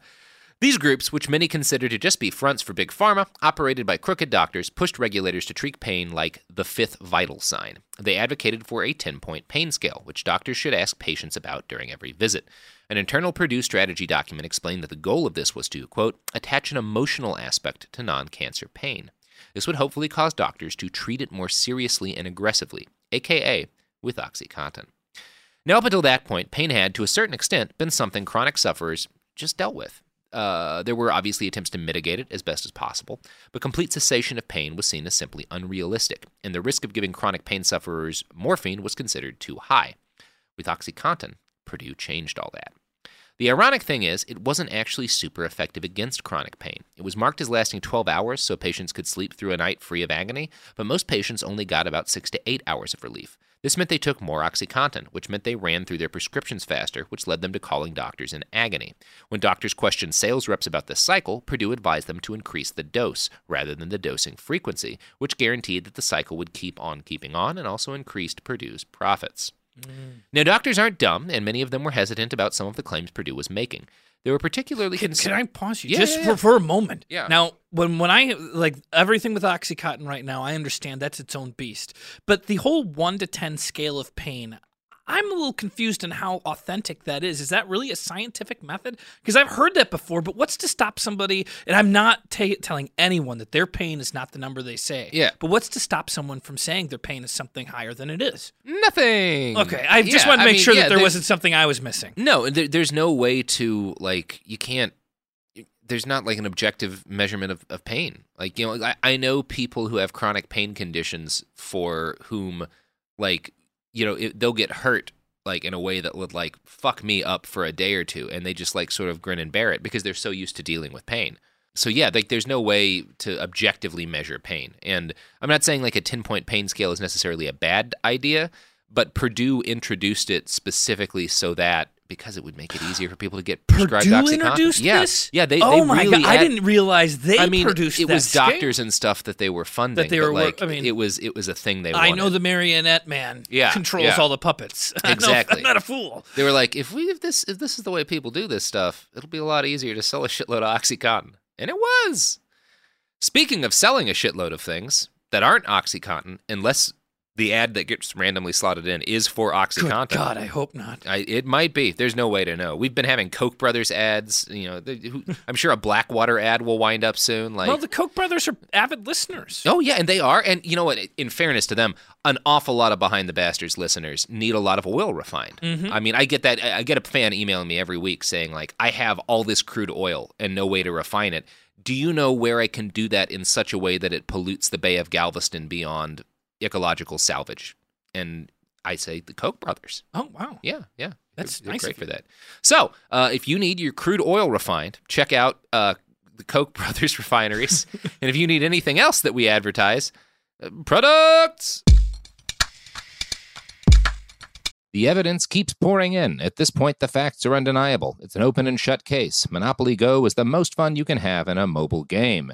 These groups, which many consider to just be fronts for big pharma, operated by crooked doctors, pushed regulators to treat pain like the fifth vital sign. They advocated for a 10 point pain scale, which doctors should ask patients about during every visit. An internal Purdue strategy document explained that the goal of this was to, quote, attach an emotional aspect to non cancer pain. This would hopefully cause doctors to treat it more seriously and aggressively, aka with OxyContin. Now, up until that point, pain had, to a certain extent, been something chronic sufferers just dealt with. Uh, there were obviously attempts to mitigate it as best as possible, but complete cessation of pain was seen as simply unrealistic, and the risk of giving chronic pain sufferers morphine was considered too high. With OxyContin, Purdue changed all that. The ironic thing is, it wasn't actually super effective against chronic pain. It was marked as lasting 12 hours so patients could sleep through a night free of agony, but most patients only got about 6 to 8 hours of relief. This meant they took more OxyContin, which meant they ran through their prescriptions faster, which led them to calling doctors in agony. When doctors questioned sales reps about this cycle, Purdue advised them to increase the dose rather than the dosing frequency, which guaranteed that the cycle would keep on keeping on and also increased Purdue's profits. Mm. Now, doctors aren't dumb, and many of them were hesitant about some of the claims Purdue was making. They were particularly Can, concerned. can I pause you Yeah, just yeah, For, for a moment? Yeah. Now, when when I like everything with OxyContin right now, I understand that's its own beast. But the whole one to ten scale of pain, I'm a little confused on how authentic that is. Is that really a scientific method? Because I've heard that before. But what's to stop somebody? And I'm not ta telling anyone that their pain is not the number they say. Yeah. But what's to stop someone from saying their pain is something higher than it is? Nothing. Okay, I just Yeah, wanted to I make mean, sure yeah, that there wasn't something I was missing. No, there, there's no way to like you can't. There's not like an objective measurement of, of pain. Like you know, I, I know people who have chronic pain conditions for whom, like you know, it, they'll get hurt like in a way that would like fuck me up for a day or two, and they just like sort of grin and bear it because they're so used to dealing with pain. So yeah, like there's no way to objectively measure pain. And I'm not saying like a 10 point pain scale is necessarily a bad idea, but Purdue introduced it specifically so that because it would make it easier for people to get prescribed Purdue OxyContin. introduced yeah. this? Yeah, they, oh they my really god! I didn't realize they I mean, produced it that was doctors and stuff that they were funding. they were like, I mean, it was it was a thing they I wanted. know the marionette man Yeah, controls yeah. all the puppets. Exactly. I'm not a fool. They were like, if we if this if this is the way people do this stuff, it'll be a lot easier to sell a shitload of OxyContin. And it was. Speaking of selling a shitload of things that aren't OxyContin, unless the ad that gets randomly slotted in is for OxyContin. Good God, I hope not. I, it might be. There's no way to know. We've been having Koch brothers ads. You know, they- who, I'm sure a Blackwater ad will wind up soon. Like, well, the Koch brothers are avid listeners. Oh yeah, and they are. And you know what? In fairness to them, an awful lot of behind the bastards listeners need a lot of oil refined. Mhm. I mean, I get that. I get a fan emailing me every week saying like, "I have all this crude oil and no way to refine it. Do you know where I can do that in such a way that it pollutes the Bay of Galveston beyond ecological salvage?" And I say the Koch brothers. Oh wow. Yeah, yeah. That's They're nice great for that. So, uh, if you need your crude oil refined, check out uh, the Koch brothers refineries. and if you need anything else that we advertise, uh, products. The evidence keeps pouring in. At this point, the facts are undeniable. It's an open and shut case. Monopoly Go is the most fun you can have in a mobile game.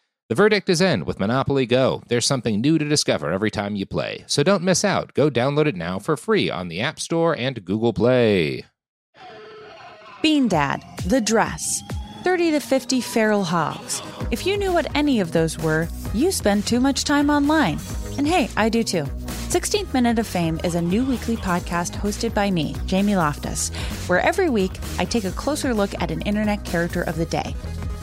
The verdict is in with Monopoly Go. There's something new to discover every time you play. So don't miss out. Go download it now for free on the App Store and Google Play. Bean Dad, The Dress, 30 to 50 Feral Hogs. If you knew what any of those were, you spend too much time online. And hey, I do too. 16th Minute of Fame is a new weekly podcast hosted by me, Jamie Loftus, where every week I take a closer look at an internet character of the day.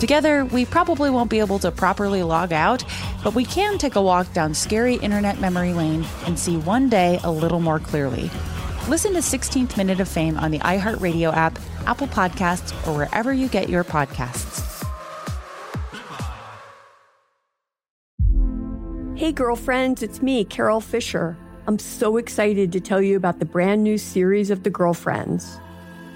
Together, we probably won't be able to properly log out, but we can take a walk down scary internet memory lane and see one day a little more clearly. Listen to 16th Minute of Fame on the iHeartRadio app, Apple Podcasts, or wherever you get your podcasts. Hey, girlfriends, it's me, Carol Fisher. I'm so excited to tell you about the brand new series of The Girlfriends.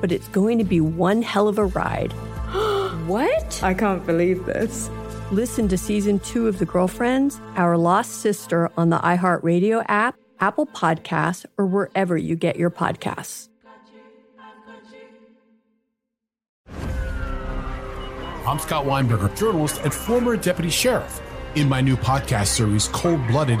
but it's going to be one hell of a ride. what? I can't believe this. Listen to season two of The Girlfriends, Our Lost Sister on the iHeartRadio app, Apple Podcasts, or wherever you get your podcasts. I'm Scott Weinberger, journalist and former deputy sheriff. In my new podcast series, Cold Blooded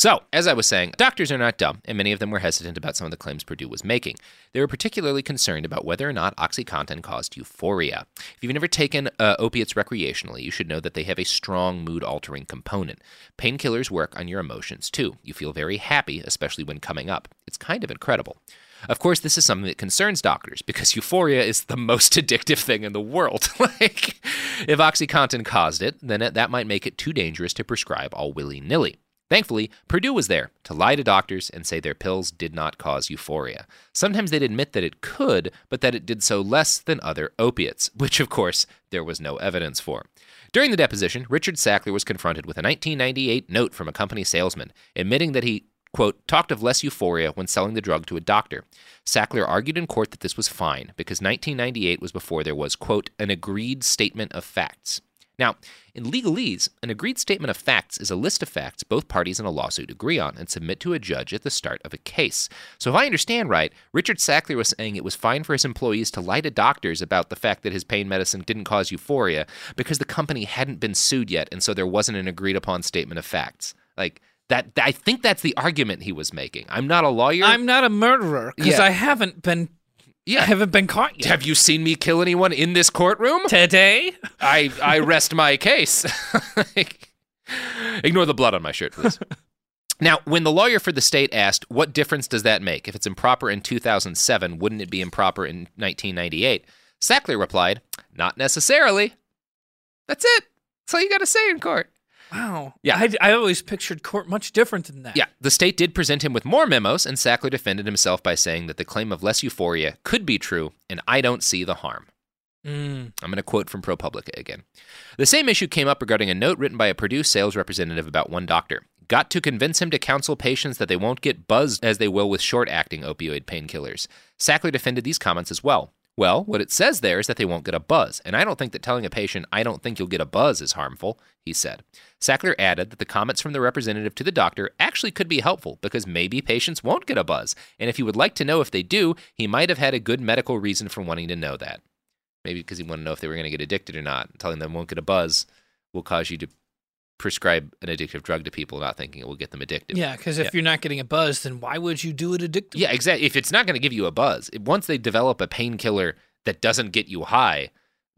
So, as I was saying, doctors are not dumb, and many of them were hesitant about some of the claims Purdue was making. They were particularly concerned about whether or not OxyContin caused euphoria. If you've never taken uh, opiates recreationally, you should know that they have a strong mood altering component. Painkillers work on your emotions too. You feel very happy, especially when coming up. It's kind of incredible. Of course, this is something that concerns doctors because euphoria is the most addictive thing in the world. like, if OxyContin caused it, then it, that might make it too dangerous to prescribe all willy nilly. Thankfully, Purdue was there to lie to doctors and say their pills did not cause euphoria. Sometimes they'd admit that it could, but that it did so less than other opiates, which, of course, there was no evidence for. During the deposition, Richard Sackler was confronted with a 1998 note from a company salesman admitting that he quote, talked of less euphoria when selling the drug to a doctor. Sackler argued in court that this was fine because 1998 was before there was, quote, an agreed statement of facts. Now, in legalese, an agreed statement of facts is a list of facts both parties in a lawsuit agree on and submit to a judge at the start of a case. So, if I understand right, Richard Sackler was saying it was fine for his employees to lie to doctors about the fact that his pain medicine didn't cause euphoria because the company hadn't been sued yet, and so there wasn't an agreed upon statement of facts. Like, that I think that's the argument he was making. I'm not a lawyer. I'm not a murderer because Yeah. I haven't been. Yeah. I haven't been caught yet. Have you seen me kill anyone in this courtroom? Today? I I rest my case. Ignore the blood on my shirt, please. Now, when the lawyer for the state asked, what difference does that make? If it's improper in 2007, wouldn't it be improper in 1998? Sackler replied, not necessarily. That's it. That's all you got to say in court. Wow. Yeah. I, I always pictured court much different than that. Yeah, the state did present him with more memos, and Sackler defended himself by saying that the claim of less euphoria could be true, and I don't see the harm. Mm. I'm going to quote from ProPublica again. The same issue came up regarding a note written by a Purdue sales representative about one doctor. Got to convince him to counsel patients that they won't get buzzed as they will with short acting opioid painkillers. Sackler defended these comments as well. Well, what it says there is that they won't get a buzz, and I don't think that telling a patient, I don't think you'll get a buzz, is harmful, he said. Sackler added that the comments from the representative to the doctor actually could be helpful because maybe patients won't get a buzz, and if he would like to know if they do, he might have had a good medical reason for wanting to know that. Maybe because he wanted to know if they were going to get addicted or not. Telling them won't get a buzz will cause you to prescribe an addictive drug to people, not thinking it will get them addicted. Yeah, because if you're not getting a buzz, then why would you do it addictive? Yeah, exactly. If it's not going to give you a buzz, once they develop a painkiller that doesn't get you high,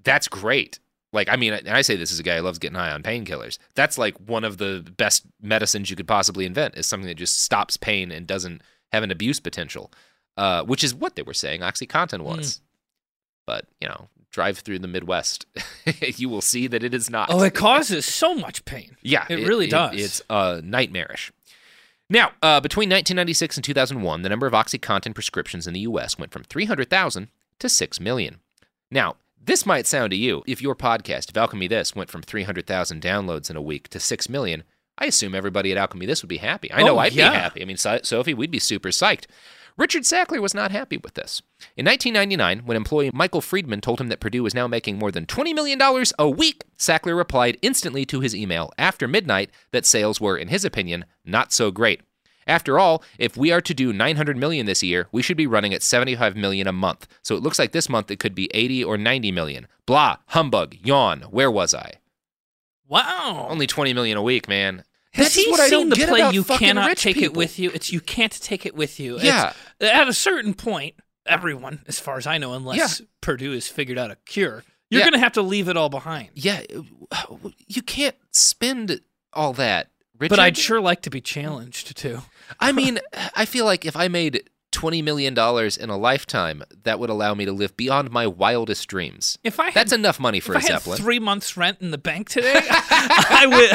that's great. Like, I mean, and I say this as a guy who loves getting high on painkillers. That's like one of the best medicines you could possibly invent is something that just stops pain and doesn't have an abuse potential, uh, which is what they were saying OxyContin was. But, you know, drive through the Midwest, you will see that it is not. Oh, it causes so much pain. Yeah, it, really does. it's uh, nightmarish. Now, uh, between 1996 and 2001, the number of OxyContin prescriptions in the U.S. went from 300,000 to 6 million. Now, this might sound to you, if your podcast, if Alchemy This, went from 300,000 downloads in a week to 6 million, I assume everybody at Alchemy This would be happy. I know Oh, I'd yeah. be happy. I mean, so- Sophie, we'd be super psyched. Richard Sackler was not happy with this. In 1999, when employee Michael Friedman told him that Purdue was now making more than $20 million a week, Sackler replied instantly to his email after midnight that sales were, in his opinion, not so great. After all, if we are to do 900 million this year, we should be running at 75 million a month. So it looks like this month it could be 80 or 90 million. Blah, humbug, yawn. Where was I? Wow. Only 20 million a week, man. Has This he what I seen don't the play? You cannot take it with you. It's you can't take it with you. Yeah. It's, at a certain point, everyone, as far as I know, unless Purdue has figured out a cure, you're Yeah. going to have to leave it all behind. Yeah, you can't spend all that, Richard. But I'd sure like to be challenged too. I mean, I feel like if I made $20 million in a lifetime, that would allow me to live beyond my wildest dreams. If I had, That's enough money for if a I had Zeppelin. three months rent in the bank today, I would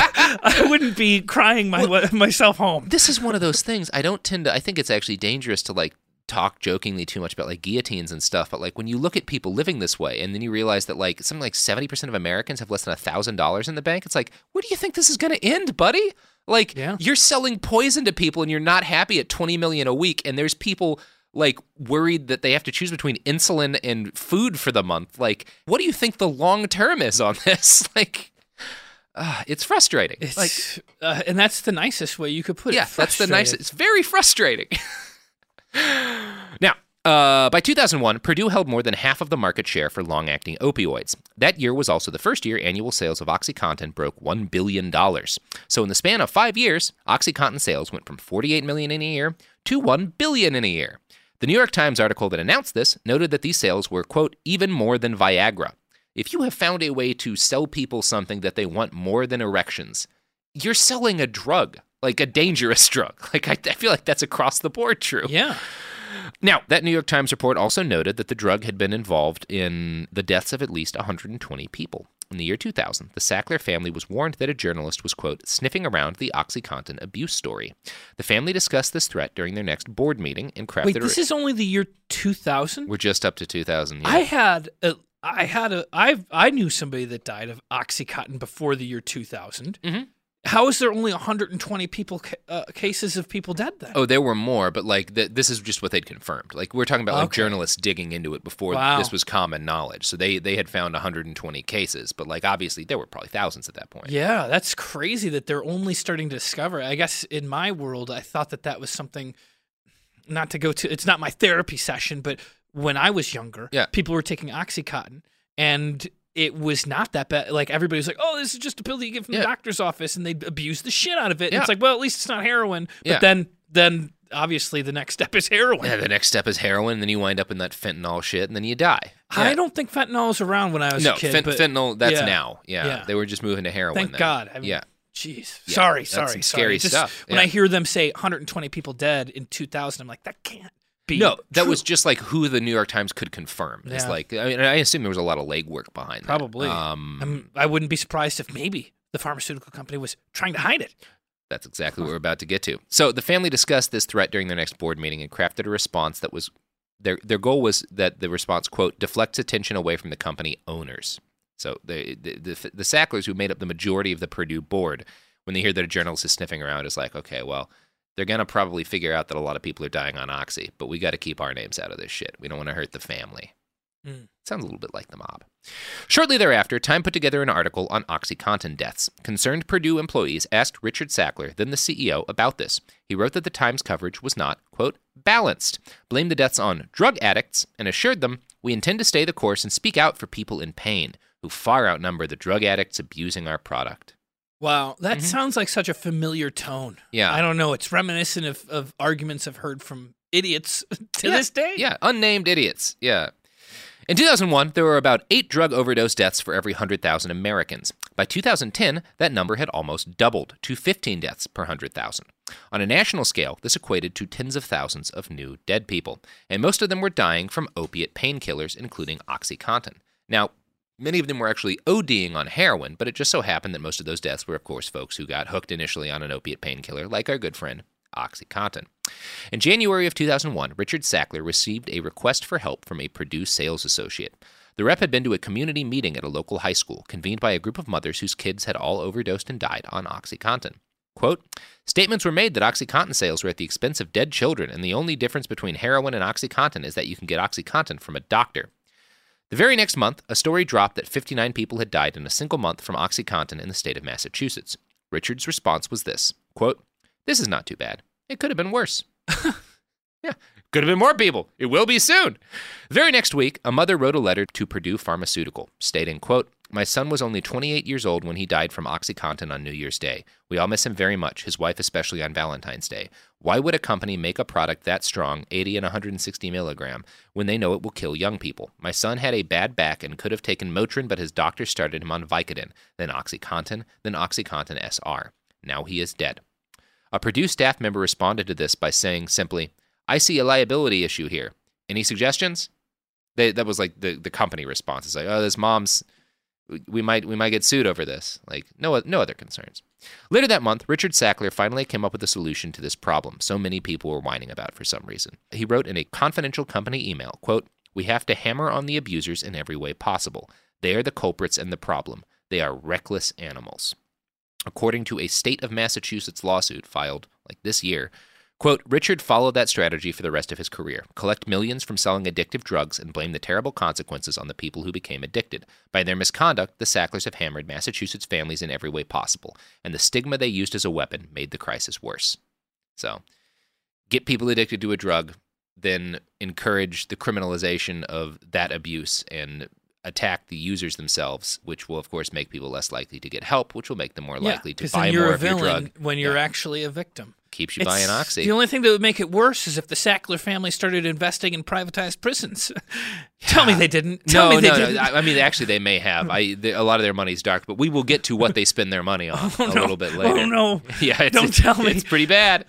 I wouldn't be crying my, myself home. this is one of those things I don't tend to I think it's actually dangerous to like talk jokingly too much about like guillotines and stuff but like when you look at people living this way and then you realize that like something like 70% of Americans have less than a thousand dollars in the bank it's like where do you think this is going to end buddy like Yeah. you're selling poison to people and you're not happy at 20 million a week and there's people like worried that they have to choose between insulin and food for the month like what do you think the long term is on this like uh, it's frustrating It's, like uh, and that's the nicest way you could put it. yeah, that's the nicest. It's very frustrating. now, uh, by 2001, Purdue held more than half of the market share for long acting opioids. That year was also the first year annual sales of OxyContin broke $1 billion. So, in the span of five years, OxyContin sales went from 48 million in a year to 1 billion in a year. The New York Times article that announced this noted that these sales were, quote, even more than Viagra. If you have found a way to sell people something that they want more than erections, you're selling a drug, like a dangerous drug. Like, I, I feel like that's across the board true. Yeah. Now, that New York Times report also noted that the drug had been involved in the deaths of at least 120 people. In the year 2000, the Sackler family was warned that a journalist was, quote, sniffing around the OxyContin abuse story. The family discussed this threat during their next board meeting and crafted Wait, a- this is only the year 2000. We're just up to 2000. Yeah. I had a, I had a, I I knew somebody that died of OxyContin before the year 2000. Mhm. How is there only 120 people uh, cases of people dead then? Oh, there were more, but like th- this is just what they'd confirmed. Like we're talking about like Okay. journalists digging into it before Wow. this was common knowledge. So they they had found 120 cases, but like obviously there were probably thousands at that point. Yeah, that's crazy that they're only starting to discover. I guess in my world, I thought that that was something. Not to go to, it's not my therapy session, but when I was younger, Yeah. people were taking OxyContin, and it was not that bad. Like everybody was like, "Oh, this is just a pill that you get from Yeah. the doctor's office," and they abuse the shit out of it. And Yeah. it's like, well, at least it's not heroin. But Yeah. then, then obviously the next step is heroin. Yeah, the next step is heroin, and then you wind up in that fentanyl shit, and then you die. I don't think fentanyl was around when I was no, a kid. fent- fentanyl. That's yeah. now. Yeah. Yeah. they were just moving to heroin. Thank then. God. I mean, yeah, Jeez. Yeah, sorry, sorry, sorry. scary Just stuff. When I hear them say 120 people dead in 2000, I'm like, that can't be. no, that true. was just like who the New York Times could confirm. It's like I mean, I assume there was a lot of legwork behind that. probably. Um, I'm, I wouldn't be surprised if maybe the pharmaceutical company was trying to hide it. That's exactly what we're about to get to. So the family discussed this threat during their next board meeting and crafted a response that was their their goal was that the response quote deflects attention away from the company owners. So the the the, the Sacklers who made up the majority of the Purdue board, when they hear that a journalist is sniffing around, is like, okay, well, they're gonna probably figure out that a lot of people are dying on oxy, but we got to keep our names out of this shit. We don't want to hurt the family. Mm. Sounds a little bit like the mob. Shortly thereafter, Time put together an article on OxyContin deaths. Concerned Purdue employees asked Richard Sackler, then the CEO, about this. He wrote that the Times coverage was not, quote, balanced, blamed the deaths on drug addicts, and assured them, we intend to stay the course and speak out for people in pain who far outnumber the drug addicts abusing our product. Wow, that sounds like such a familiar tone. Mm-hmm. Yeah. I don't know. It's reminiscent of, of arguments I've heard from idiots to Yeah, this day. Yeah, unnamed idiots. Yeah. In 2001, there were about eight drug overdose deaths for every 100,000 Americans. By 2010, that number had almost doubled to 15 deaths per 100,000. On a national scale, this equated to tens of thousands of new dead people, and most of them were dying from opiate painkillers, including OxyContin. Now, many of them were actually ODing on heroin, but it just so happened that most of those deaths were, of course, folks who got hooked initially on an opiate painkiller, like our good friend OxyContin. In January of 2001, Richard Sackler received a request for help from a Purdue sales associate. The rep had been to a community meeting at a local high school, convened by a group of mothers whose kids had all overdosed and died on OxyContin. Quote, Statements were made that OxyContin sales were at the expense of dead children, and the only difference between heroin and OxyContin is that you can get OxyContin from a doctor. The very next month, a story dropped that 59 people had died in a single month from OxyContin in the state of Massachusetts. Richard's response was this quote, This is not too bad. It could have been worse. yeah, could have been more people. It will be soon. Very next week, a mother wrote a letter to Purdue Pharmaceutical stating, quote, my son was only 28 years old when he died from OxyContin on New Year's Day. We all miss him very much, his wife especially on Valentine's Day. Why would a company make a product that strong, 80 and 160 milligram, when they know it will kill young people? My son had a bad back and could have taken Motrin, but his doctor started him on Vicodin, then OxyContin, then OxyContin SR. Now he is dead. A Purdue staff member responded to this by saying simply, I see a liability issue here. Any suggestions? They, that was like the, the company response. It's like, oh, this mom's we might we might get sued over this. Like no no other concerns. Later that month, Richard Sackler finally came up with a solution to this problem so many people were whining about for some reason. He wrote in a confidential company email, quote, "We have to hammer on the abusers in every way possible. They are the culprits and the problem. They are reckless animals." According to a state of Massachusetts lawsuit filed like this year, Quote, Richard followed that strategy for the rest of his career collect millions from selling addictive drugs and blame the terrible consequences on the people who became addicted. By their misconduct, the Sacklers have hammered Massachusetts families in every way possible, and the stigma they used as a weapon made the crisis worse. So, get people addicted to a drug, then encourage the criminalization of that abuse and attack the users themselves, which will of course make people less likely to get help, which will make them more yeah, likely to buy more of your drug. When you're yeah. actually a victim, keeps you it's, buying oxy. The only thing that would make it worse is if the Sackler family started investing in privatized prisons. Tell me they didn't. Tell no, me they no, didn't. no. I mean, actually, they may have. I the, a lot of their money's dark, but we will get to what they spend their money on oh, a no. little bit later. Oh no! Yeah, don't tell me. It's pretty bad.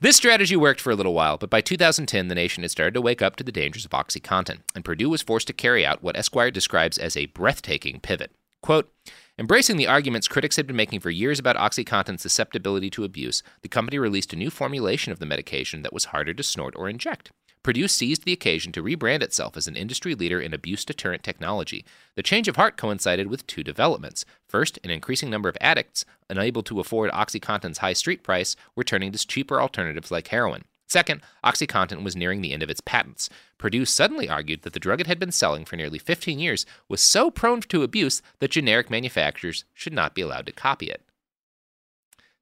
This strategy worked for a little while, but by 2010, the nation had started to wake up to the dangers of OxyContin, and Purdue was forced to carry out what Esquire describes as a breathtaking pivot. Quote, Embracing the arguments critics had been making for years about OxyContin's susceptibility to abuse, the company released a new formulation of the medication that was harder to snort or inject. Purdue seized the occasion to rebrand itself as an industry leader in abuse deterrent technology. The change of heart coincided with two developments. First, an increasing number of addicts, unable to afford OxyContin's high street price, were turning to cheaper alternatives like heroin. Second, OxyContin was nearing the end of its patents. Purdue suddenly argued that the drug it had been selling for nearly 15 years was so prone to abuse that generic manufacturers should not be allowed to copy it.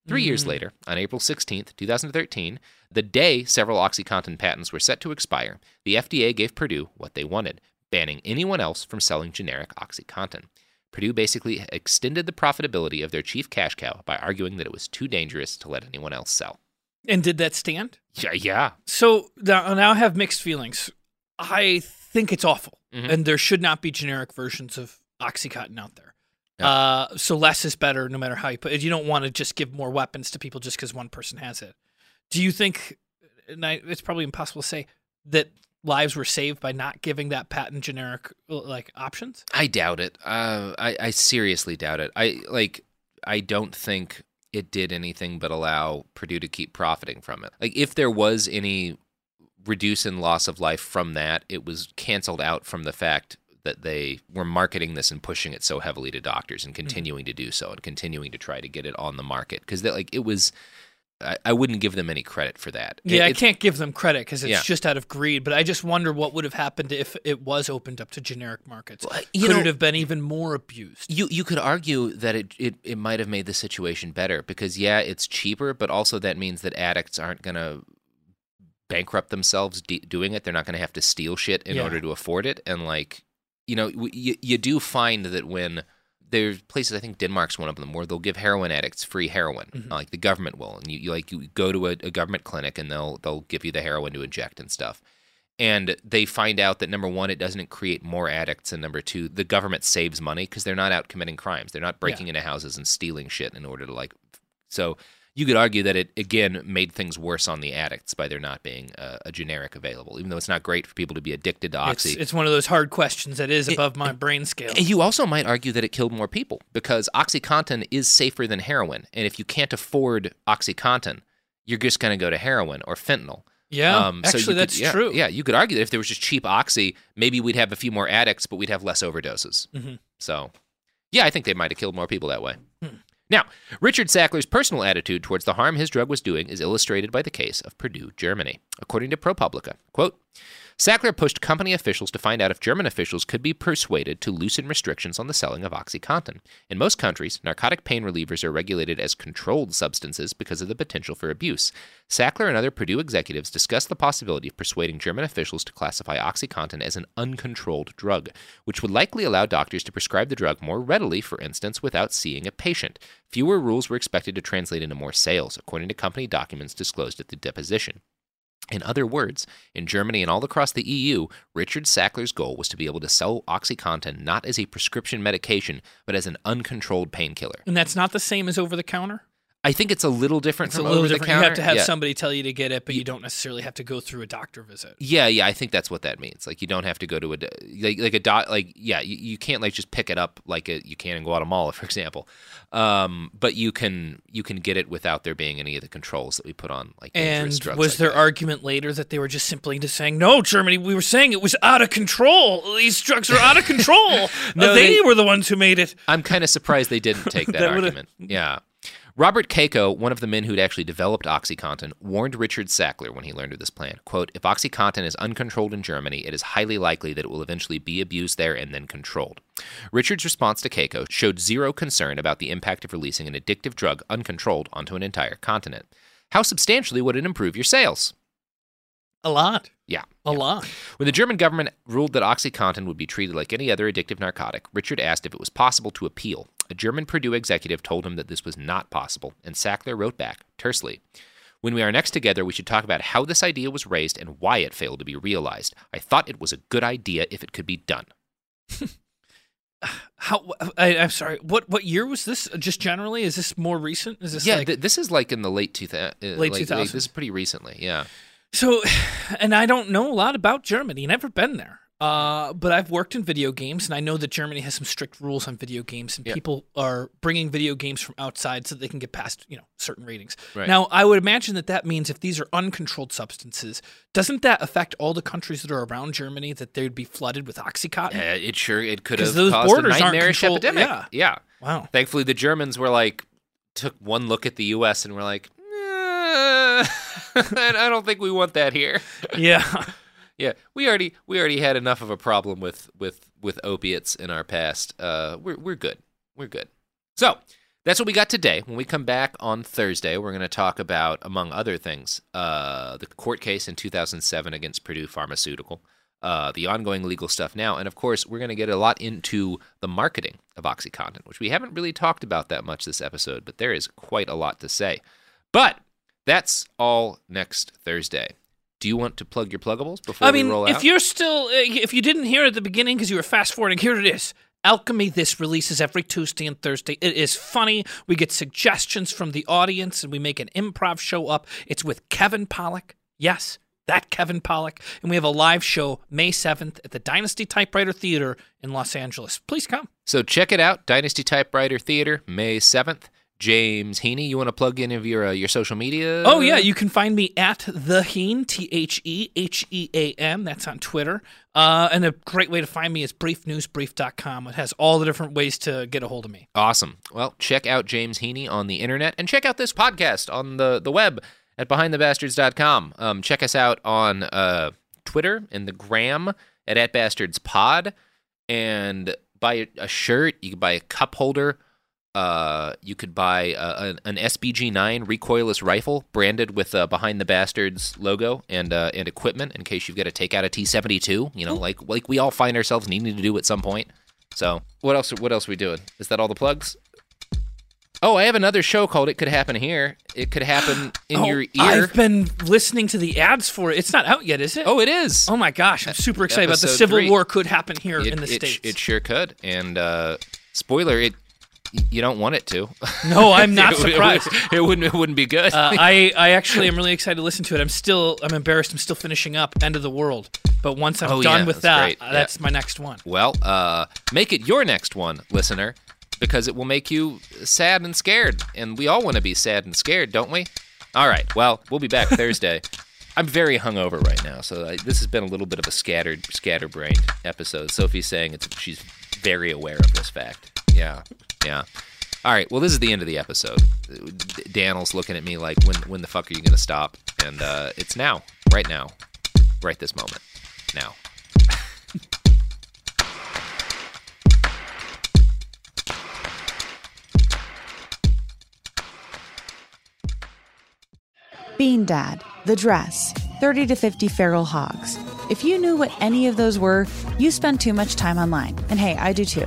Three years hmm. later, on April 16, 2013, the day several OxyContin patents were set to expire, the FDA gave Purdue what they wanted, banning anyone else from selling generic OxyContin. Purdue basically extended the profitability of their chief cash cow by arguing that it was too dangerous to let anyone else sell. And did that stand? Yeah, yeah. So now, now I have mixed feelings. I think it's awful, mm-hmm. and there should not be generic versions of OxyContin out there. Uh, so less is better, no matter how you put it. You don't want to just give more weapons to people just because one person has it. Do you think? And I, it's probably impossible to say that lives were saved by not giving that patent generic like options. I doubt it. Uh, I, I seriously doubt it. I like. I don't think it did anything but allow Purdue to keep profiting from it. Like if there was any reduce in loss of life from that, it was canceled out from the fact that they were marketing this and pushing it so heavily to doctors and mm-hmm. continuing mm-hmm. to do so and continuing to try to get it on the market because that like it was I, I, wouldn't give them any credit for that. Yeah, I can't give them credit because it's yeah. just out of greed. But I just wonder what would have happened if it was opened up to generic markets. Well, could know, it have been even more abused? You you could argue that it, it it might have made the situation better because yeah, it's cheaper, but also that means that addicts aren't gonna bankrupt themselves de- doing it. They're not gonna have to steal shit in yeah. order to afford it, and like you know, you, you do find that when there's places I think Denmark's one of them where they'll give heroin addicts free heroin, mm-hmm. like the government will, and you, you like you go to a, a, government clinic and they'll they'll give you the heroin to inject and stuff. and they find out that number one, it doesn't create more addicts, and number two, the government saves money because they're not out committing crimes. They're not breaking into houses and stealing shit in order to like. So you could argue that it again made things worse on the addicts by there not being a, a generic available, even though it's not great for people to be addicted to oxy. it's one of those hard questions that is above my brain scale. And you also might argue that it killed more people because OxyContin is safer than heroin. And if you can't afford OxyContin, you're just going to go to heroin or fentanyl. Yeah, so actually, could- that's yeah, true. Yeah, you could argue that if there was just cheap Oxy, maybe we'd have a few more addicts, but we'd have less overdoses. Mhm. So, yeah, I think they might have killed more people that way. Hmm. Now, Richard Sackler's personal attitude towards the harm his drug was doing is illustrated by the case of Purdue, Germany. According to ProPublica, quote, Sackler pushed company officials to find out if German officials could be persuaded to loosen restrictions on the selling of OxyContin. In most countries, narcotic pain relievers are regulated as controlled substances because of the potential for abuse. Sackler and other Purdue executives discussed the possibility of persuading German officials to classify OxyContin as an uncontrolled drug, which would likely allow doctors to prescribe the drug more readily, for instance, without seeing a patient. Fewer rules were expected to translate into more sales, according to company documents disclosed at the deposition. In other words, in Germany and all across the EU, Richard Sackler's goal was to be able to sell OxyContin not as a prescription medication, but as an uncontrolled painkiller. And that's not the same as over the counter. I think it's a little different It's from a little over the different. counter. You have to have yeah. somebody tell you to get it, but you don't necessarily have to go through a doctor visit. Yeah, yeah, I think that's what that means. Like you don't have to go to a like, like a dot like yeah, you, you can't like just pick it up like a, you can in Guatemala, for example. Um, but you can you can get it without there being any of the controls that we put on like And was like their argument later that they were just simply just saying, "No, Germany, we were saying it was out of control. These drugs are out of control. No, they, they- were the ones who made it." I'm kind of surprised they didn't take that, That argument. Yeah. Robert Kaiko, one of the men who'd actually developed OxyContin, warned Richard Sackler when he learned of this plan. Quote, if OxyContin is uncontrolled in Germany, it is highly likely that it will eventually be abused there and then controlled. Richard's response to Kaiko showed zero concern about the impact of releasing an addictive drug uncontrolled onto an entire continent. How substantially would it improve your sales? A lot. Yeah. A lot. When the German government ruled that OxyContin would be treated like any other addictive narcotic, Richard asked if it was possible to appeal. A German Purdue executive told him that this was not possible, and Sackler wrote back tersely. When we are next together, we should talk about how this idea was raised and why it failed to be realized. I thought it was a good idea if it could be done. How? I, I'm sorry. What what year was this? Just generally, is this more recent? Is this yeah, like, th- this is like in the late 2000s. Uh, Late like, 2000s. This is pretty recently, yeah. So, and I don't know a lot about Germany. Never been there. Uh, but I've worked in video games, and I know that Germany has some strict rules on video games, and Yeah. people are bringing video games from outside so they can get past, you know, certain ratings. Right. Now, I would imagine that that means if these are uncontrolled substances, doesn't that affect all the countries that are around Germany that they'd be flooded with OxyContin? Yeah, it sure it could have those caused borders a aren't nightmarish epidemic. yeah. yeah. Wow. Thankfully, the Germans were like took one look at the U.S. and were like, "Eh, I don't think we want that here. Yeah. yeah. We already we already had enough of a problem with with with opiates in our past. Uh, we're we're good. We're good. So. That's what we got today. When we come back on Thursday, we're going to talk about, among other things, uh, the court case in 2007 against Purdue Pharmaceutical, uh, the ongoing legal stuff now, and of course, we're going to get a lot into the marketing of OxyContin, which we haven't really talked about that much this episode, but there is quite a lot to say. But that's all next Thursday. Do you want to plug your pluggables before I mean, we roll out? if you're still, uh, if you didn't hear it at the beginning because you were fast forwarding, here it is. Alchemy This releases every Tuesday and Thursday. It is funny. We get suggestions from the audience and we make an improv show up. It's with Kevin Pollak. Yes, that Kevin Pollak. And we have a live show May 7th at the Dynasty Typewriter Theater in Los Angeles. Please come. So check it out, Dynasty Typewriter Theater, May 7th. James Heaney, you want to plug any of your uh, your social media? Oh yeah, you can find me at the Heen T H E H E A M. That's on Twitter. Uh, and a great way to find me is briefnewsbrief.com. It has all the different ways to get a hold of me. Awesome. Well, check out James Heaney on the internet and check out this podcast on the, the web at behindthebastards.com. Um, check us out on uh, Twitter and the gram at atbastardspod and buy a shirt. You can buy a cup holder. Uh, you could buy uh, an, an SPG9 recoilless rifle branded with uh, Behind the Bastards logo and uh, and equipment in case you've got to take out a T72. You know, like like we all find ourselves needing to do at some point. So what else? What else are we doing? Is that all the plugs? Oh, I have another show called It Could Happen Here. It could happen in Oh, your ear. I've been listening to the ads for it. It's not out yet, is it? Oh, it is. Oh my gosh, I'm super excited about the Civil three. War could happen here it, in the it, states. It sure could. And uh, spoiler, it you don't want it to. No, I'm not It surprised. It, it wouldn't. It wouldn't be good. Uh, I, I actually am really excited to listen to it. I'm still, I'm embarrassed. I'm still finishing up End of the World. But once I'm Oh, done yeah, with that's that, uh, Yeah. that's my next one. Well, uh, make it your next one, listener, because it will make you sad and scared. And we all want to be sad and scared, don't we? All right. Well, we'll be back Thursday. I'm very hungover right now, so I, this has been a little bit of a scattered, scatterbrained episode. Sophie's saying it's she's very aware of this fact. Yeah, yeah. All right. Well, this is the end of the episode. Daniel's looking at me like, when when the fuck are you gonna stop? And uh, it's now, right now, right this moment, now. Bean Dad, The Dress, 30 to 50 Feral Hogs. If you knew what any of those were, you spend too much time online. And hey, I do too.